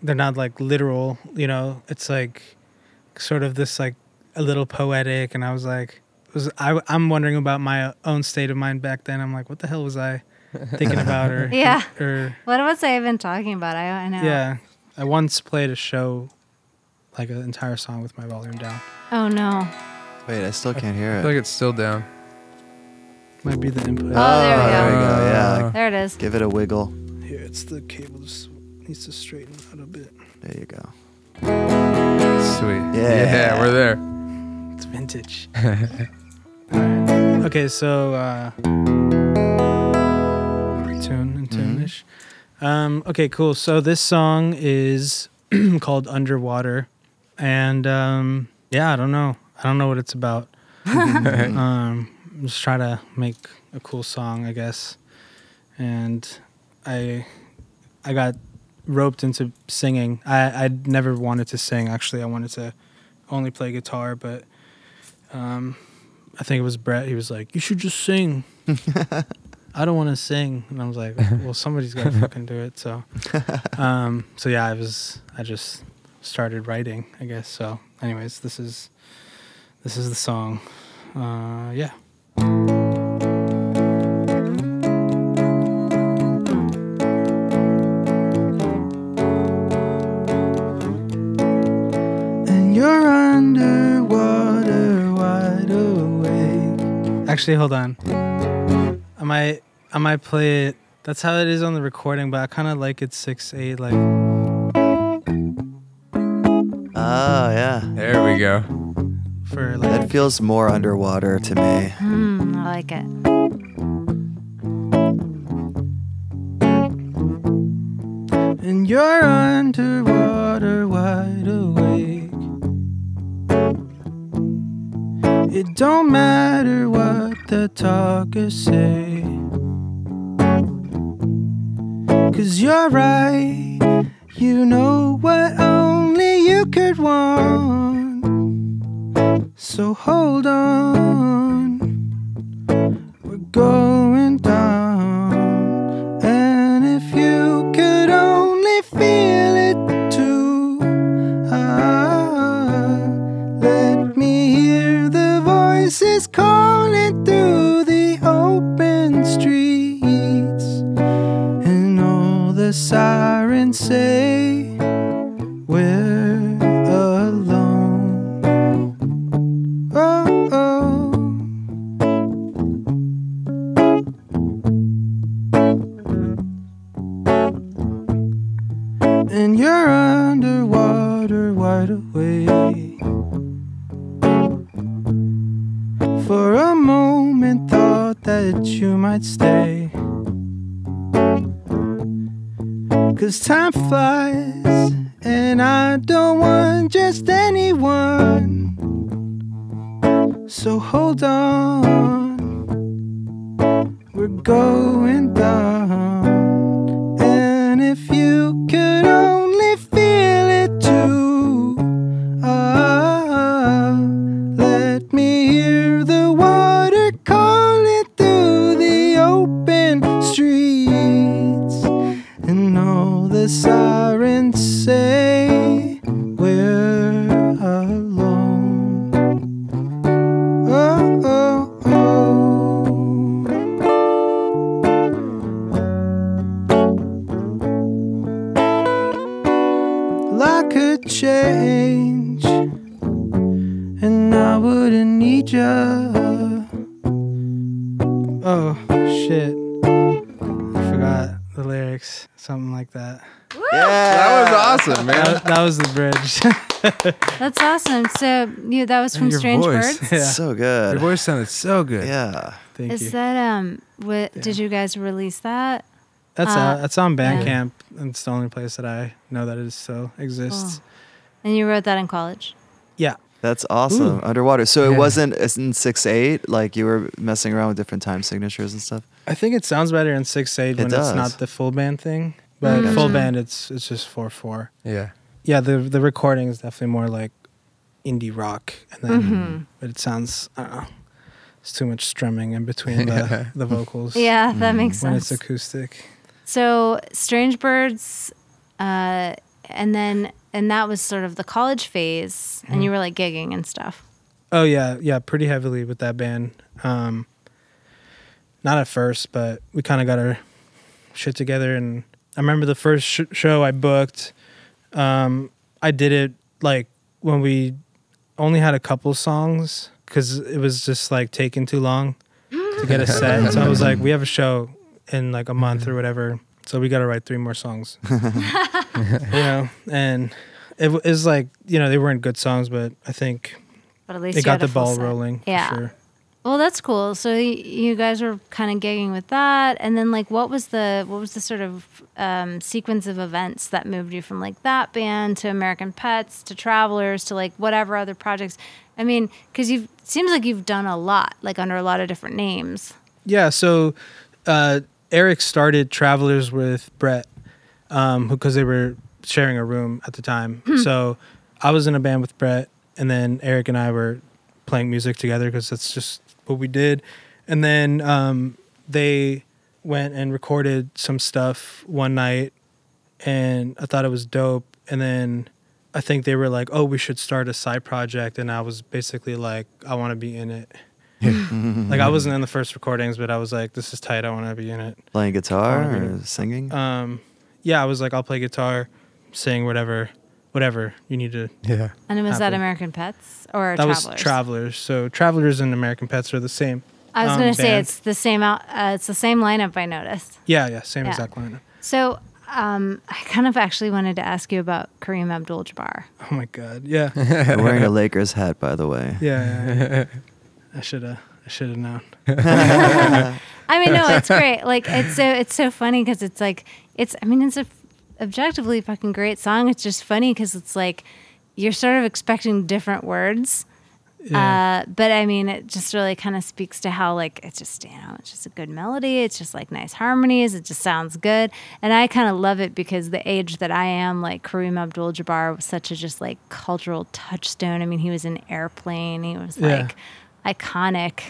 they're not like literal, you know. It's like sort of this like a little poetic and I was like it was I I'm wondering about my own state of mind back then. I'm like what the hell was I thinking *laughs* about or Yeah. or What was I even talking about? I, I know. yeah. I once played a show like an entire song with my volume down. Oh, no. Wait, I still can't hear I it. feel like it's still down. Might be the input. Oh, there we ah, there go. we go. Yeah, There it is. give it a wiggle. Here, it's the cable just needs to straighten out a bit. There you go. Sweet. Yeah. Yeah, we're there. It's vintage. *laughs* Alright. Okay, so uh tune and tune-ish. Um, okay, cool. So this song is *clears throat* called Underwater. And um yeah, I don't know. I don't know what it's about. *laughs* um I'm just trying to make a cool song, I guess. And I I got roped into singing. I I'd never wanted to sing actually. I wanted to only play guitar, but um, I think it was Brett. He was like, "You should just sing." *laughs* I don't want to sing, and I was like, "Well, somebody's got to fucking do it." So, *laughs* um, so yeah, I was. I just started writing, I guess. So, anyways, this is this is the song. Uh, yeah. Actually, hold on. I might, I might play it. That's how it is on the recording, but I kind of like it six eight, like. Oh yeah, There we go. for like that feels more underwater to me. Hmm, I like it. and you're underwater wide awake it don't matter what the talkers say cause you're right. You know what only you could want. So hold on. We're going That, that was the bridge. *laughs* That's awesome. So you that was from Your Strange voice. Birds. yeah. So good. Your voice sounded so good. Yeah. Thank Is you. that um? What did you guys release that? That's uh, uh, that's on yeah. Bandcamp. and It's the only place that I know that it still exists. And you wrote that in college. Yeah. That's awesome. Underwater. So Yeah. it wasn't it's in six eight. Like you were messing around with different time signatures and stuff. I think it sounds better in six eight It when does. it's not the full band thing. But Mm. full band, it's it's just four four. Yeah. Yeah, the the recording is definitely more like indie rock, and then Mhm. but it sounds I don't know. It's too much strumming in between the *laughs* the vocals. Yeah, that makes sense when it's acoustic. So Strange Birds, uh, and then and that was sort of the college phase, and you were like gigging and stuff. Oh yeah, yeah, pretty heavily with that band. Um, not at first, but we kind of got our shit together. And I remember the first sh- show I booked. Um, I did it like when we only had a couple songs because it was just like taking too long to get a *laughs* set. so I was like, we have a show in like a month or whatever, so we got to write three more songs. *laughs* you know, and it w- is like you know they weren't good songs, but I think But at least they got the ball set. rolling. Yeah. For sure. Well, that's cool. So y- you guys were kind of gigging with that, and then like, what was the what was the sort of um, sequence of events that moved you from like that band to American Pets to Travelers to like whatever other projects? I mean, because you've seems like you've done a lot, like under a lot of different names. Yeah. So uh, Eric started Travelers with Brett um, because they were sharing a room at the time. so I was in a band with Brett, and then Eric and I were playing music together because that's just what we did. And then um, they went and recorded some stuff one night, and I thought it was dope. And then I think they were like, "Oh, we should start a side project," and I was basically like, "I want to be in it." *laughs* like I wasn't in the first recordings, but I was like, "This is tight. I want to be in it." Playing guitar or singing. Um, yeah, I was like, "I'll play guitar, sing, whatever." Whatever you need to. Yeah. And was that American Pets or That Travelers? was Travelers. So Travelers and American Pets are the same. I was um, gonna say it's the same out. Uh, it's the same lineup. I noticed. Yeah, yeah, same Yeah. exact lineup. So um, I kind of actually wanted to ask you about Kareem Abdul-Jabbar. Oh my god. Yeah. You're *laughs* wearing a Lakers hat, by the way. Yeah. yeah, yeah. *laughs* I should have. I should have known. *laughs* I mean, no, it's great. Like it's so it's so funny because it's like it's. I mean, it's a objectively fucking great song. It's just funny because it's like you're sort of expecting different words. Yeah. Uh, but I mean, it just really kind of speaks to how like it's just you know it's just a good melody. It's just like nice harmonies. It just sounds good, and I kind of love it because the age that I am, like Kareem Abdul-Jabbar was such a just like cultural touchstone. I mean, he was an Airplane. He was Yeah. like iconic,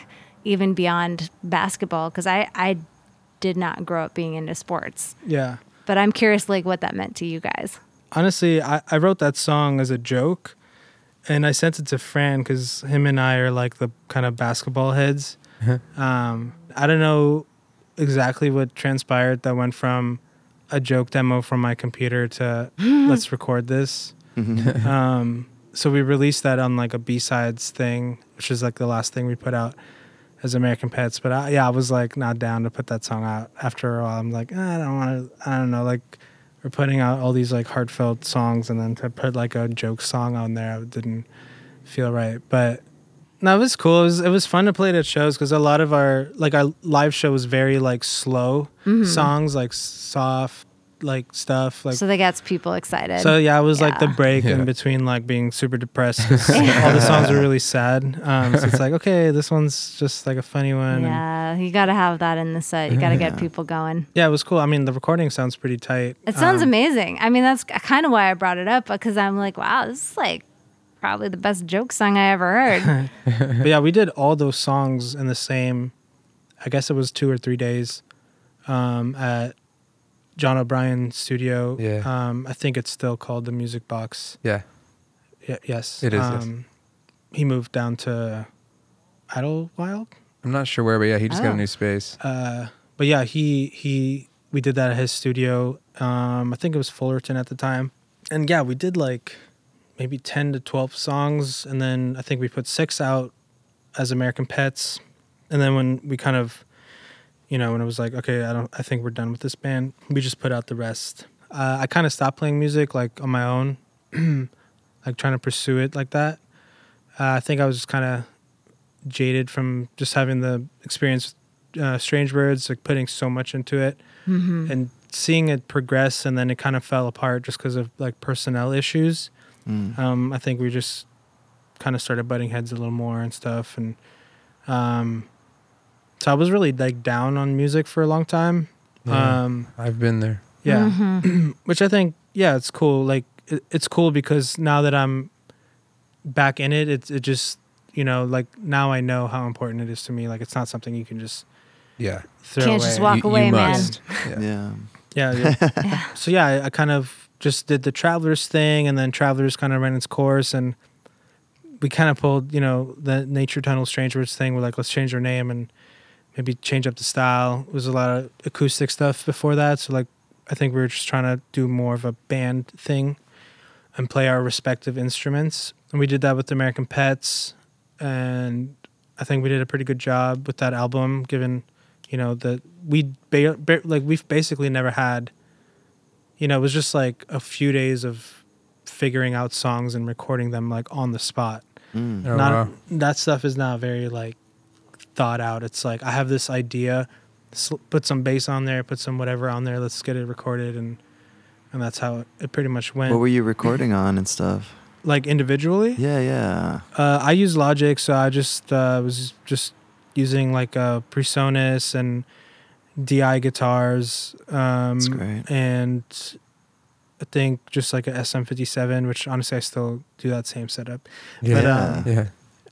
even beyond basketball. Because I I did not grow up being into sports, yeah. But I'm curious like what that meant to you guys. Honestly, I, I wrote that song as a joke, and I sent it to Fran because him and I are like the kind of basketball heads. um, I don't know exactly what transpired that went from a joke demo from my computer to *gasps* let's record this. um, so we released that on like a B sides thing, which is like the last thing we put out as American Pets. But I, yeah, I was like not down to put that song out. After a while, I'm like, "Eh, I don't want to. I don't know. Like we're putting out all these like heartfelt songs, and then to put like a joke song on there, it didn't feel right. But no, it was cool. It was it was fun to play it at shows because a lot of our like our live show was very like slow songs, like soft like stuff, like so that gets people excited. so yeah, it was like the break Yeah. in between like being super depressed. *laughs* all the songs were really sad. Um, so it's like okay, this one's just like a funny one. And yeah, you got to have that in the set. You got to get people going. yeah, it was cool. I mean, the recording sounds pretty tight. It sounds Um, amazing. I mean, that's kind of why I brought it up because I'm like, wow, this is like probably the best joke song I ever heard. *laughs* But yeah, we did all those songs in the same. I guess it was two or three days, um, at John O'Brien's studio. Yeah. Um, I think it's still called the Music Box. Yeah. Y- yes. It is, yes. Um, He moved down to Idyllwild. I'm not sure where, but yeah, he just got a new space. Uh, but yeah, he he we did that at his studio. Um, I think it was Fullerton at the time, and yeah, we did like maybe ten to twelve songs, and then I think we put six out as American Pets, and then when we kind of, you know, when it was like, okay, I don't, I think we're done with this band, we just put out the rest. Uh, I kind of stopped playing music like on my own, *clears throat* like trying to pursue it like that. Uh, I think I was just kind of jaded from just having the experience uh, strange birds like putting so much into it and seeing it progress and then it kind of fell apart just because of like personnel issues Mm. um, i think we just kind of started butting heads a little more and stuff and um, so i was really like down on music for a long time Yeah. um, I've been there. yeah Mhm. *clears throat* which i think yeah it's cool like it, it's cool because now that i'm back in it it's it just you know like now i know how important it is to me like it's not something you can just Yeah. throw Can't away. just walk You- you away, man. must. Yeah. Yeah. Yeah, yeah. *laughs* so yeah, I, I kind of just did the Travelers thing, and then Travelers kind of ran its course, and we kind of pulled, you know, the Nature Tunnel Strange Birds thing. We're like, let's change our name and maybe change up the style. It was a lot of acoustic stuff before that, so like, I think we were just trying to do more of a band thing and play our respective instruments, and we did that with American Pets, and I think we did a pretty good job with that album, given you know that we ba- ba- like we've basically never had you know it was just like a few days of figuring out songs and recording them like on the spot Mm. Oh, not wow. that stuff is not very like thought out it's like i have this idea sl- put some bass on there put some whatever on there let's get it recorded and and that's how it, it pretty much went What were you recording on and stuff? like individually Yeah, yeah. uh, I use Logic, so I just uh, was just using like uh, Presonus and DI guitars, um, That's great. and I think just like a SM57, which honestly I still do that same setup. Yeah. But, um, yeah.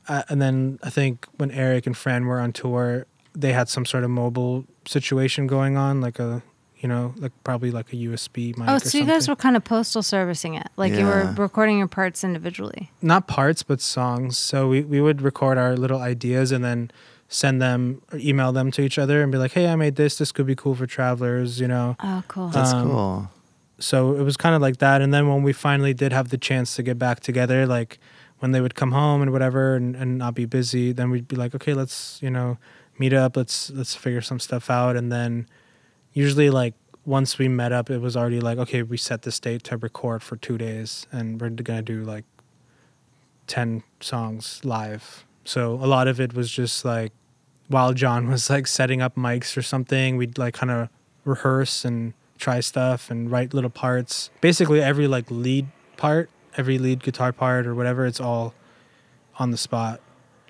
Uh, and then I think when Eric and Fran were on tour, they had some sort of mobile situation going on, like a you know, like probably like a USB mic. Oh, or so you guys were kind of postal servicing it, like you were recording your parts individually. not parts but songs so we, we would record our little ideas and then send them or email them to each other and be like hey i made this this could be cool for travelers you know Oh, cool. That's Um, cool. so it was kind of like that. And then when we finally did have the chance to get back together, like when they would come home and whatever and, and not be busy, then we'd be like, okay, let's, you know, meet up, let's let's figure some stuff out. And then usually like once we met up, it was already like, okay, we set this date to record for two days and we're gonna do like ten songs live. So a lot of it was just like while John was like setting up mics or something, we'd like kind of rehearse and try stuff and write little parts. Basically, every like lead part, every lead guitar part or whatever, it's all on the spot.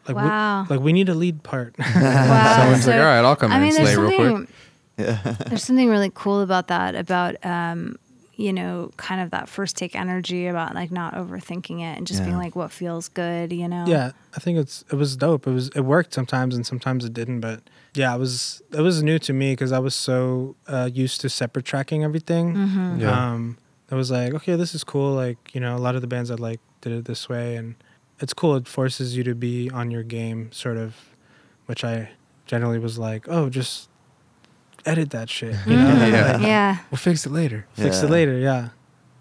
Like Wow. we, like we need a lead part. *laughs* Wow. Someone's So- like, all right, I'll come I in mean, and there's slay real quick. *laughs* something. There's something really cool about that. About um, you know, kind of that first take energy about like not overthinking it and just being like what feels good. You know. yeah, I think it's it was dope. It was it worked sometimes and sometimes it didn't. But yeah, it was it was new to me because I was so uh, used to separate tracking everything. Mm-hmm. Yeah. um i was like okay this is cool like you know a lot of the bands i like did it this way and it's cool it forces you to be on your game sort of which i generally was like oh just edit that shit you know. *laughs* Yeah. Like, Yeah. We'll fix it later. fix it later yeah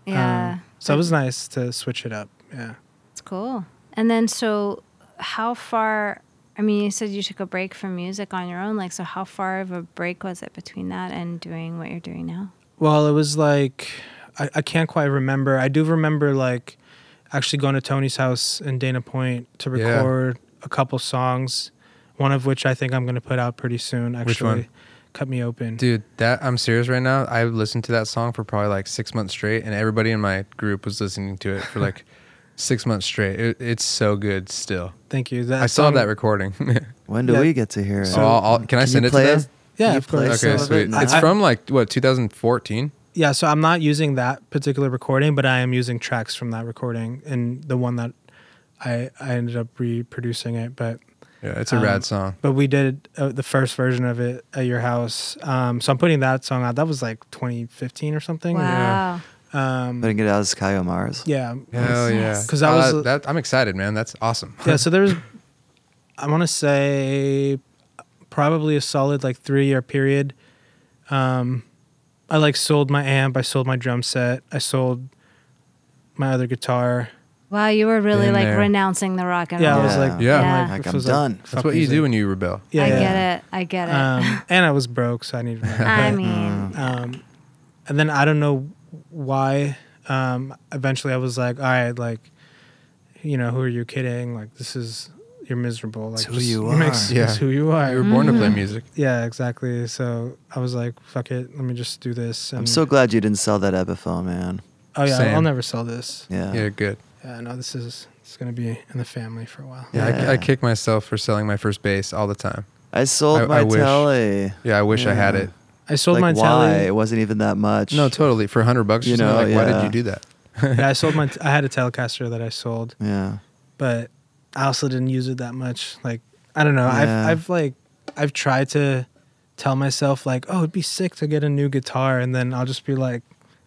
Yeah. Um, so it was nice to switch it up yeah It's cool. And then, so how far? I mean, you said you took a break from music on your own. Like, so how far of a break was it between that and doing what you're doing now? well it was like I, I can't quite remember i do remember like actually going to tony's house in dana point to Yeah. record a couple songs one of which i think i'm going to put out pretty soon actually Which one? cut me open Dude, that I'm serious right now. I've listened to that song for probably like six months straight, and everybody in my group was listening to it for like *laughs* six months straight. It, it's so good still. Thank you. That I saw that recording. *laughs* When do Yeah. we get to hear it? So I'll, I'll, can I send it to play them? Yeah, you of course. Okay, of it sweet. It's I- from like what 2014. Yeah, so I'm not using that particular recording, but I am using tracks from that recording and the one that I I ended up reproducing it. But Yeah, it's a Um, rad song. but we did uh, the first version of it at your house. Um, so I'm putting that song out. That was like 2015 or something. Wow. Um, Putting it out as Kaio Mars. yeah. Hell yeah! Nice. 'Cause that was- Uh, that. I'm excited, man. That's awesome. yeah so there's, *laughs* i want to say probably a solid like three year period um i like sold my amp i sold my drum set i sold my other guitar Wow, you were really Been like there. renouncing the rock and yeah roll. i was like Yeah. Yeah. like, Like, it I'm was done. That's fuck what you music. do when you rebel. yeah, I yeah. get it. I get it. um and i was broke so i needed money I But, mean, um and then i don't know why um eventually i was like all right like you know who are you kidding like this is you're miserable like It's who you *laughs* mix- are. Yeah. it's who you are You were born to play Mhm. music. Yeah, exactly. So I was like, "Fuck it, let me just do this." I'm so glad you didn't sell that Epiphone, man. Oh yeah, Same. I'll never sell this. Yeah. Yeah, good. Yeah, no, this is it's gonna be in the family for a while. Yeah, Yeah. I, I kick myself for selling my first bass all the time. I sold I- my I wish. telly. Yeah, I wish I had it. I sold like, my why? telly. It wasn't even that much. No, totally. For a hundred bucks, You you know, know, like, why did you do that? yeah, I *laughs* sold my. T- I had a Telecaster that I sold, Yeah. but I also didn't use it that much. Like I don't know. Yeah. I've I've like I've tried to tell myself like, oh, it'd be sick to get a new guitar, and then I'll just be like,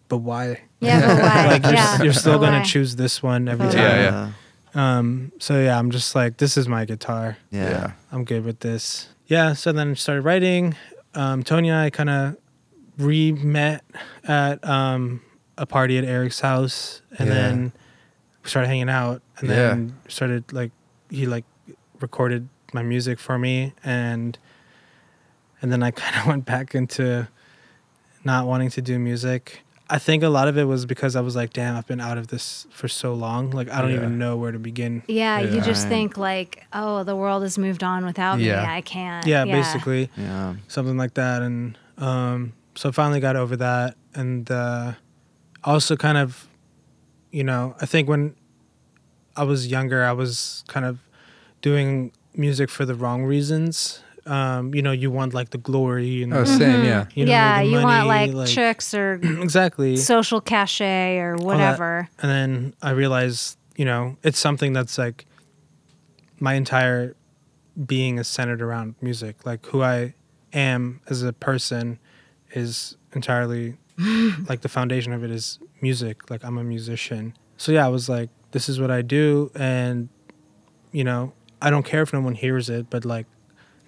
but why? yeah, but *laughs* why? like you're, yeah, you're still but gonna why? choose this one every Totally. time. Yeah, yeah. Um. So yeah, I'm just like, this is my guitar. Yeah. Yeah. I'm good with this. Yeah, so then I started writing. Um, Tony and I kind of re met at um, a party at Eric's house, and Yeah. then we started hanging out, and Yeah. then started like he like recorded my music for me, and and then I *laughs* kind of went back into not wanting to do music. I think a lot of it was because I was like, damn, I've been out of this for so long. Like I don't Yeah. even know where to begin. Yeah, you just Right. think like, oh, the world has moved on without me. Yeah. I can't. yeah. basically. Yeah. something like that and um so I finally got over that and uh also kind of you know i think when i was younger i was kind of doing music for the wrong reasons. Um you know you want like the glory and Oh, same. Yeah. you know, yeah, the you want money, like, chicks or *clears throat* exactly. social cachet or whatever. and then i realized you know it's something that's like my entire being is centered around music. Like who i am as a person is entirely *laughs* like the foundation of it is music. Like i'm a musician. So yeah i was like this is what i do and you know i don't care if no one hears it but like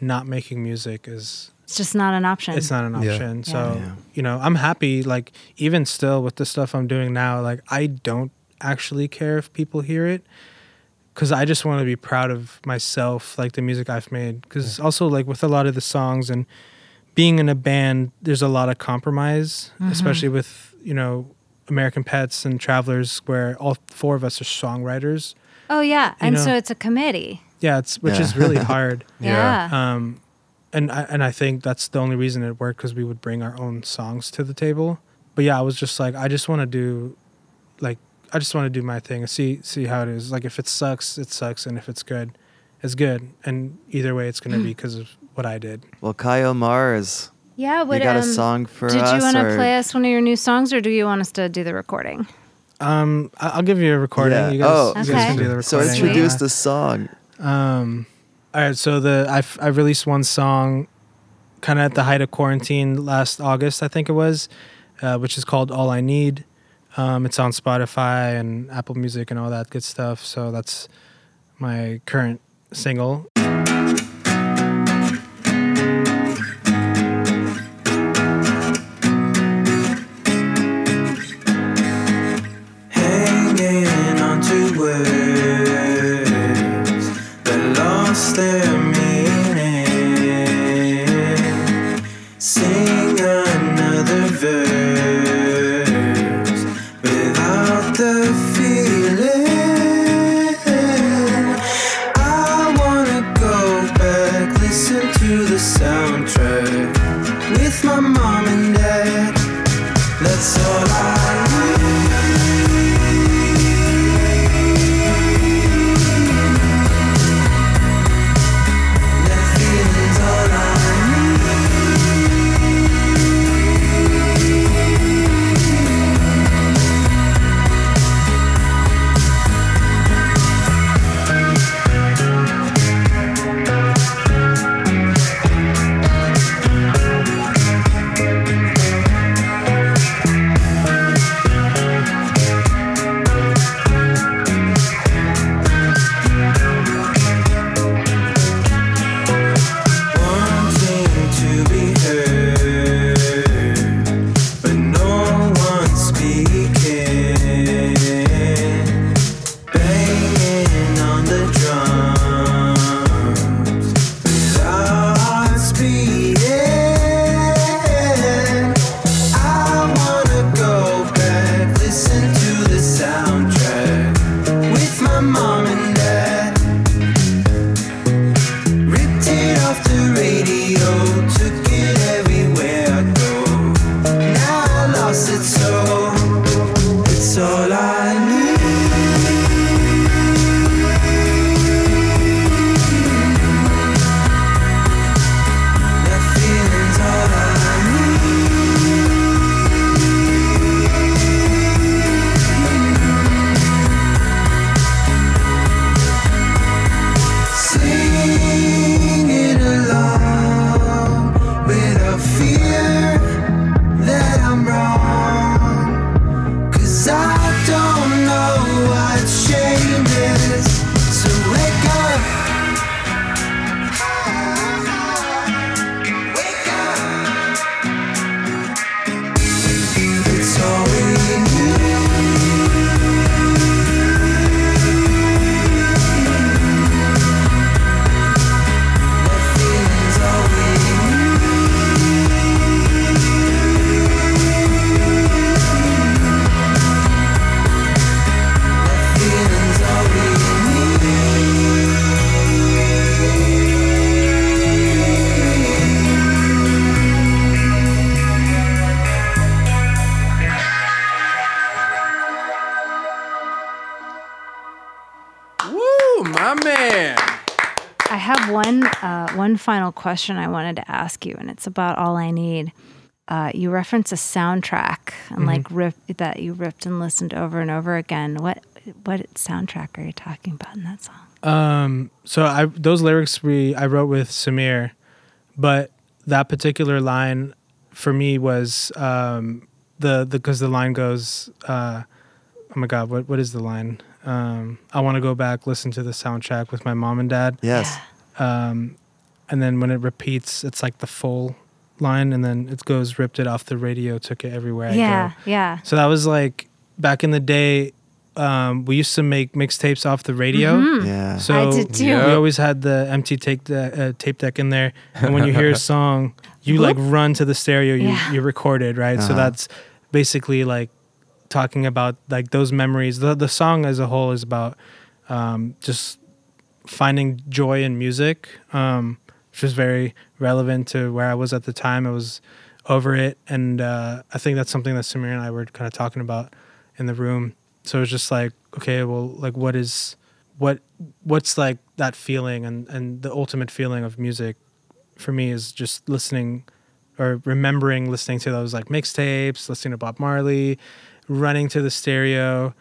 not making music is It's just not an option. it's not an Yeah. option. So, Yeah. you know, I'm happy. Like, even still with the stuff I'm doing now, like, I don't actually care if people hear it because I just want to be proud of myself, like the music I've made. Because also, like, with a lot of the songs and being in a band, there's a lot of compromise, mm-hmm. especially with, you know, American Pets and Travelers, where all four of us are songwriters. Oh yeah, and know. so it's a committee. Yeah, it's which Yeah. is really *laughs* hard. Yeah. Um, and I, and I think that's the only reason it worked because we would bring our own songs to the table. But yeah, I was just like, I just want to do, like, I just want to do my thing and see see how it is. Like, if it sucks, it sucks, and if it's good, it's good. And either way, it's gonna be *clears throat* because of what I did. Well, Kaio Mars, yeah. you Would, got a um, song for Did us? you want to play us one of your new songs, or do you want us to do the recording? Um, I- I'll give you a recording. Yeah. You guys, Oh. you guys Okay. can do the So introduce Uh, the song. Um, all right. So the I've I released one song, kind of at the height of quarantine last August, I think it was, uh, which is called "All I Need." Um, it's on Spotify and Apple Music and all that good stuff. So that's my current single. With my mom and dad. That's all final question I wanted to ask you, and it's about all I need. Uh, you reference a soundtrack and like rip that you ripped and listened over and over again. What what soundtrack are you talking about in that song? Um, so I those lyrics we I wrote with Samir, but that particular line for me was um, the the because the line goes, uh, oh my god, what what is the line? Um, I want to go back, listen to the soundtrack with my mom and dad. Yes. Um, and then when it repeats, it's like the full line, and then it goes ripped it off the radio, took it everywhere. I Yeah, go. yeah. So that was like back in the day. Um, we used to make mixtapes off the radio. Yeah. So Mm-hmm. I did too. Yeah. we always had the empty tape deck, uh, tape deck in there, and when you hear a *laughs* song, you like run to the stereo. You Yeah. you record it, right? So Uh-huh. that's basically like talking about like those memories. The the song as a whole is about um, just finding joy in music, um, which was very relevant to where I was at the time. I was over it, and uh, I think that's something that Samir and I were kind of talking about in the room. So it was just like, okay, well, like what is what what's like that feeling and and the ultimate feeling of music for me is just listening or remembering listening to those like mixtapes, listening to Bob Marley, running to the stereo,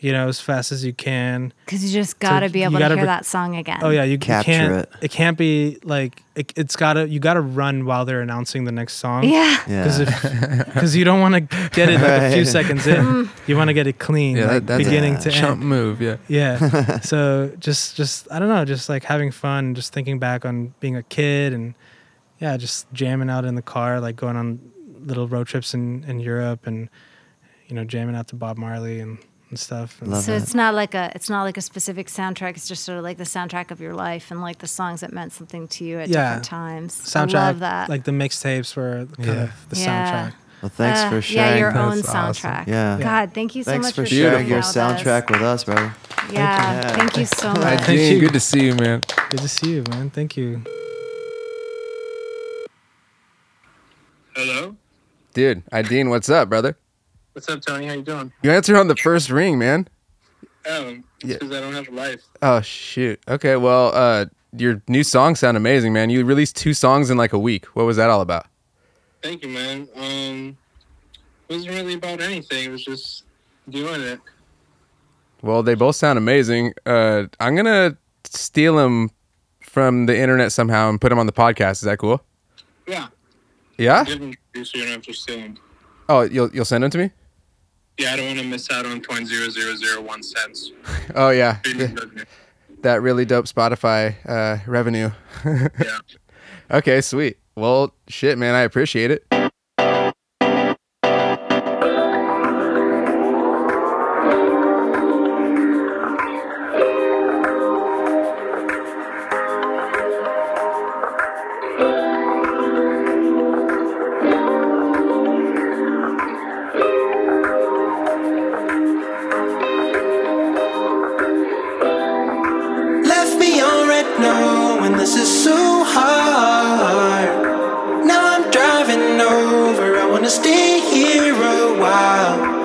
you know, as fast as you can. Because you just got to be able to gotta hear re- that song again. Oh yeah, you, you can't. it. can't be like it, it's gotta. You gotta run while they're announcing the next song. Yeah. Because Yeah. because *laughs* you don't want to get it like a few seconds in. Mm. You want to get it clean, Yeah, like that, that's beginning a to chump end. move. Yeah. Yeah. *laughs* so just just I don't know, just like having fun, just thinking back on being a kid and yeah, just jamming out in the car, like going on little road trips in in Europe and you know jamming out to Bob Marley and, and stuff. And Love So it. it's not like a it's not like a specific soundtrack. It's just sort of like the soundtrack of your life and like the songs that meant something to you at Yeah. different times. soundtrack, I love that. like the mixtapes were kind Yeah. of the Yeah. soundtrack. Well, thanks Uh, for yeah, sharing. your own That's awesome. soundtrack. Yeah. God, thank you so Thanks much for for sharing sharing your all this. soundtrack with us, brother. Yeah, you. thank you so Hi, much. Thank you. Good to see you, man. Good to see you, man. Thank you. Hello. Dude, Ideen, what's up, brother? What's up, Tony? How you doing? You answered on the first ring, man. Oh, Yeah. because I don't have a life. Oh shoot. Okay, well, uh, your new songs sound amazing, man. You released two songs in like a week. What was that all about? Thank you, man. Um, it wasn't really about anything. It was just doing it. Well, they both sound amazing. Uh, I'm gonna steal them from the internet somehow and put them on the podcast. Is that cool? Yeah. Yeah. Give them to you so you don't have to steal them. Oh, you'll you'll send them to me. Yeah, I don't want to miss out on point zero zero zero one cents. *laughs* Oh yeah, that really dope Spotify uh, revenue. *laughs* Yeah. Okay, sweet. Well, shit, man, I appreciate it. Knowing this is so hard. Now I'm driving over. I wanna stay here a while.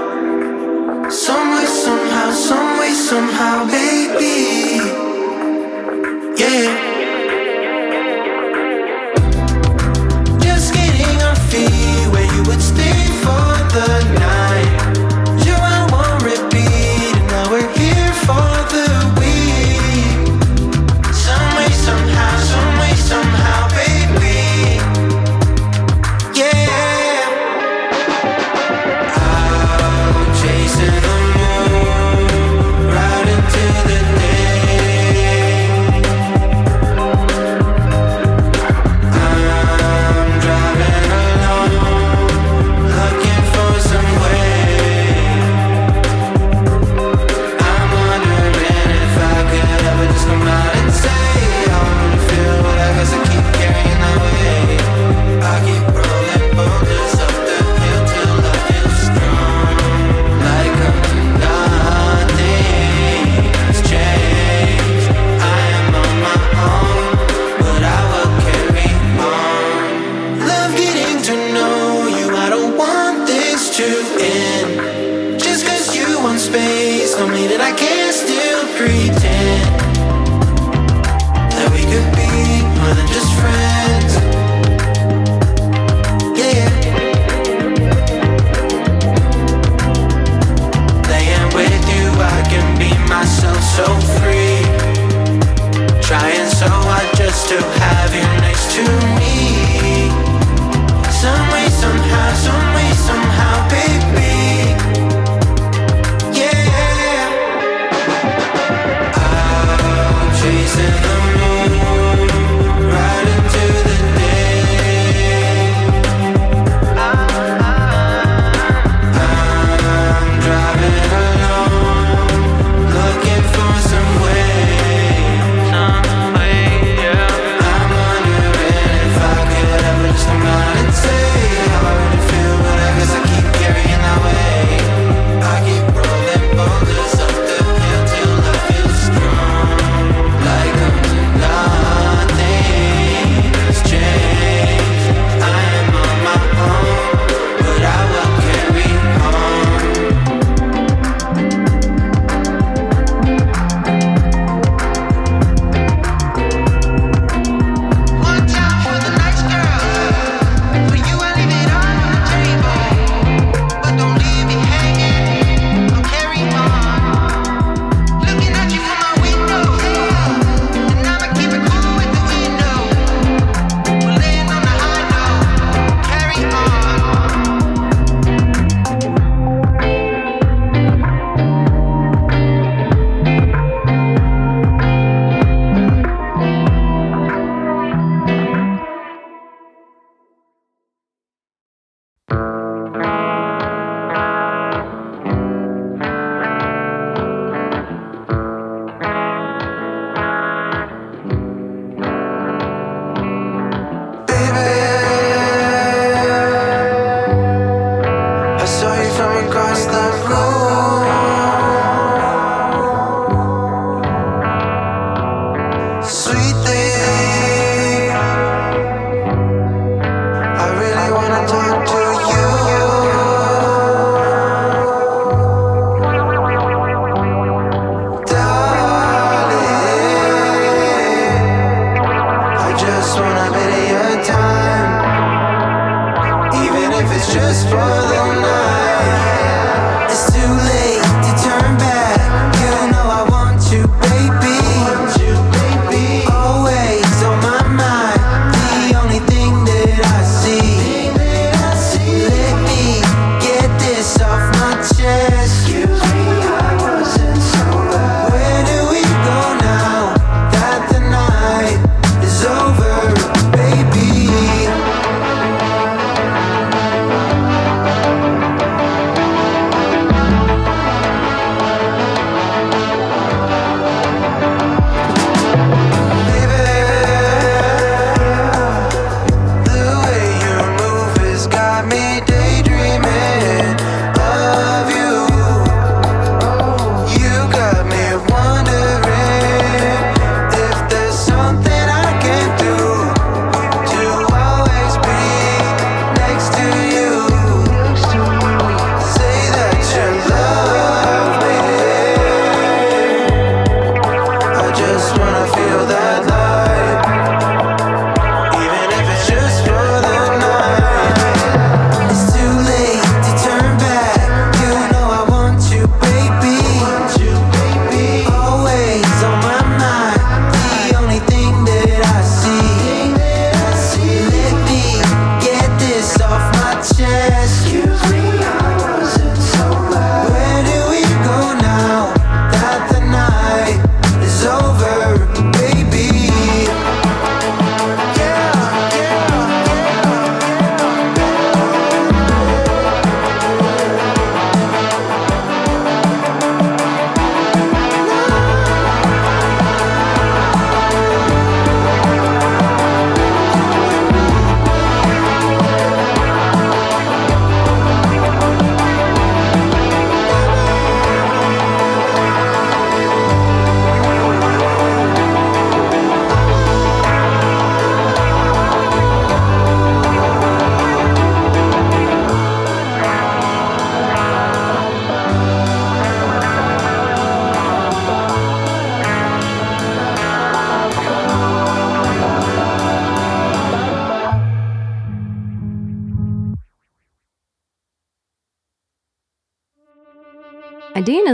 fun.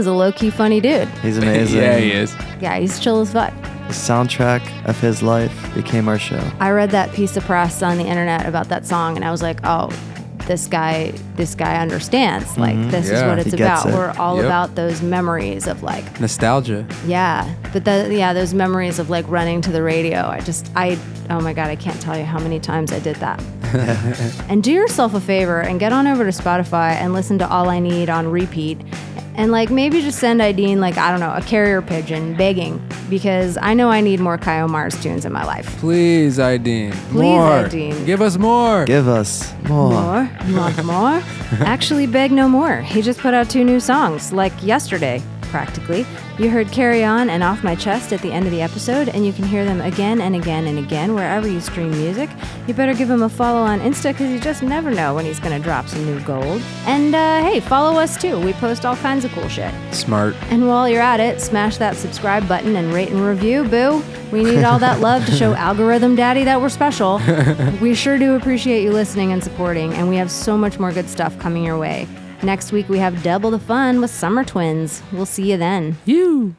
Is a low key funny dude. He's amazing. *laughs* yeah, he is. Yeah, he's chill as fuck. The soundtrack of his life became our show. I read that piece of press on the internet about that song, and I was like, oh, this guy, this guy understands. Mm-hmm. Like, this is what it's about. it. We're all Yep. about those memories of like, Nostalgia. yeah, but the yeah, those memories of like running to the radio. I just, I, oh my god, I can't tell you how many times I did that. *laughs* and do yourself a favor and get on over to Spotify and listen to All I Need on repeat. And like maybe just send Ideen like I don't know a carrier pigeon begging because I know I need more Kaio Mars tunes in my life. Please, Ideen. Please, more. Ideen. Give us more. Give us more. More? You want more? *laughs* Actually, beg no more. He just put out two new songs, like yesterday, practically. You heard Carry On and Off My Chest at the end of the episode, and you can hear them again and again and again wherever you stream music. You better give him a follow on Insta because you just never know when he's going to drop some new gold. And uh, hey, follow us too. We post all kinds of cool shit. Smart. And while you're at it, smash that subscribe button and rate and review, boo. We need all that *laughs* love to show Algorithm Daddy that we're special. *laughs* we sure do appreciate you listening and supporting, and we have so much more good stuff coming your way. Next week, we have double the fun with Summer Twins. We'll see you then. You.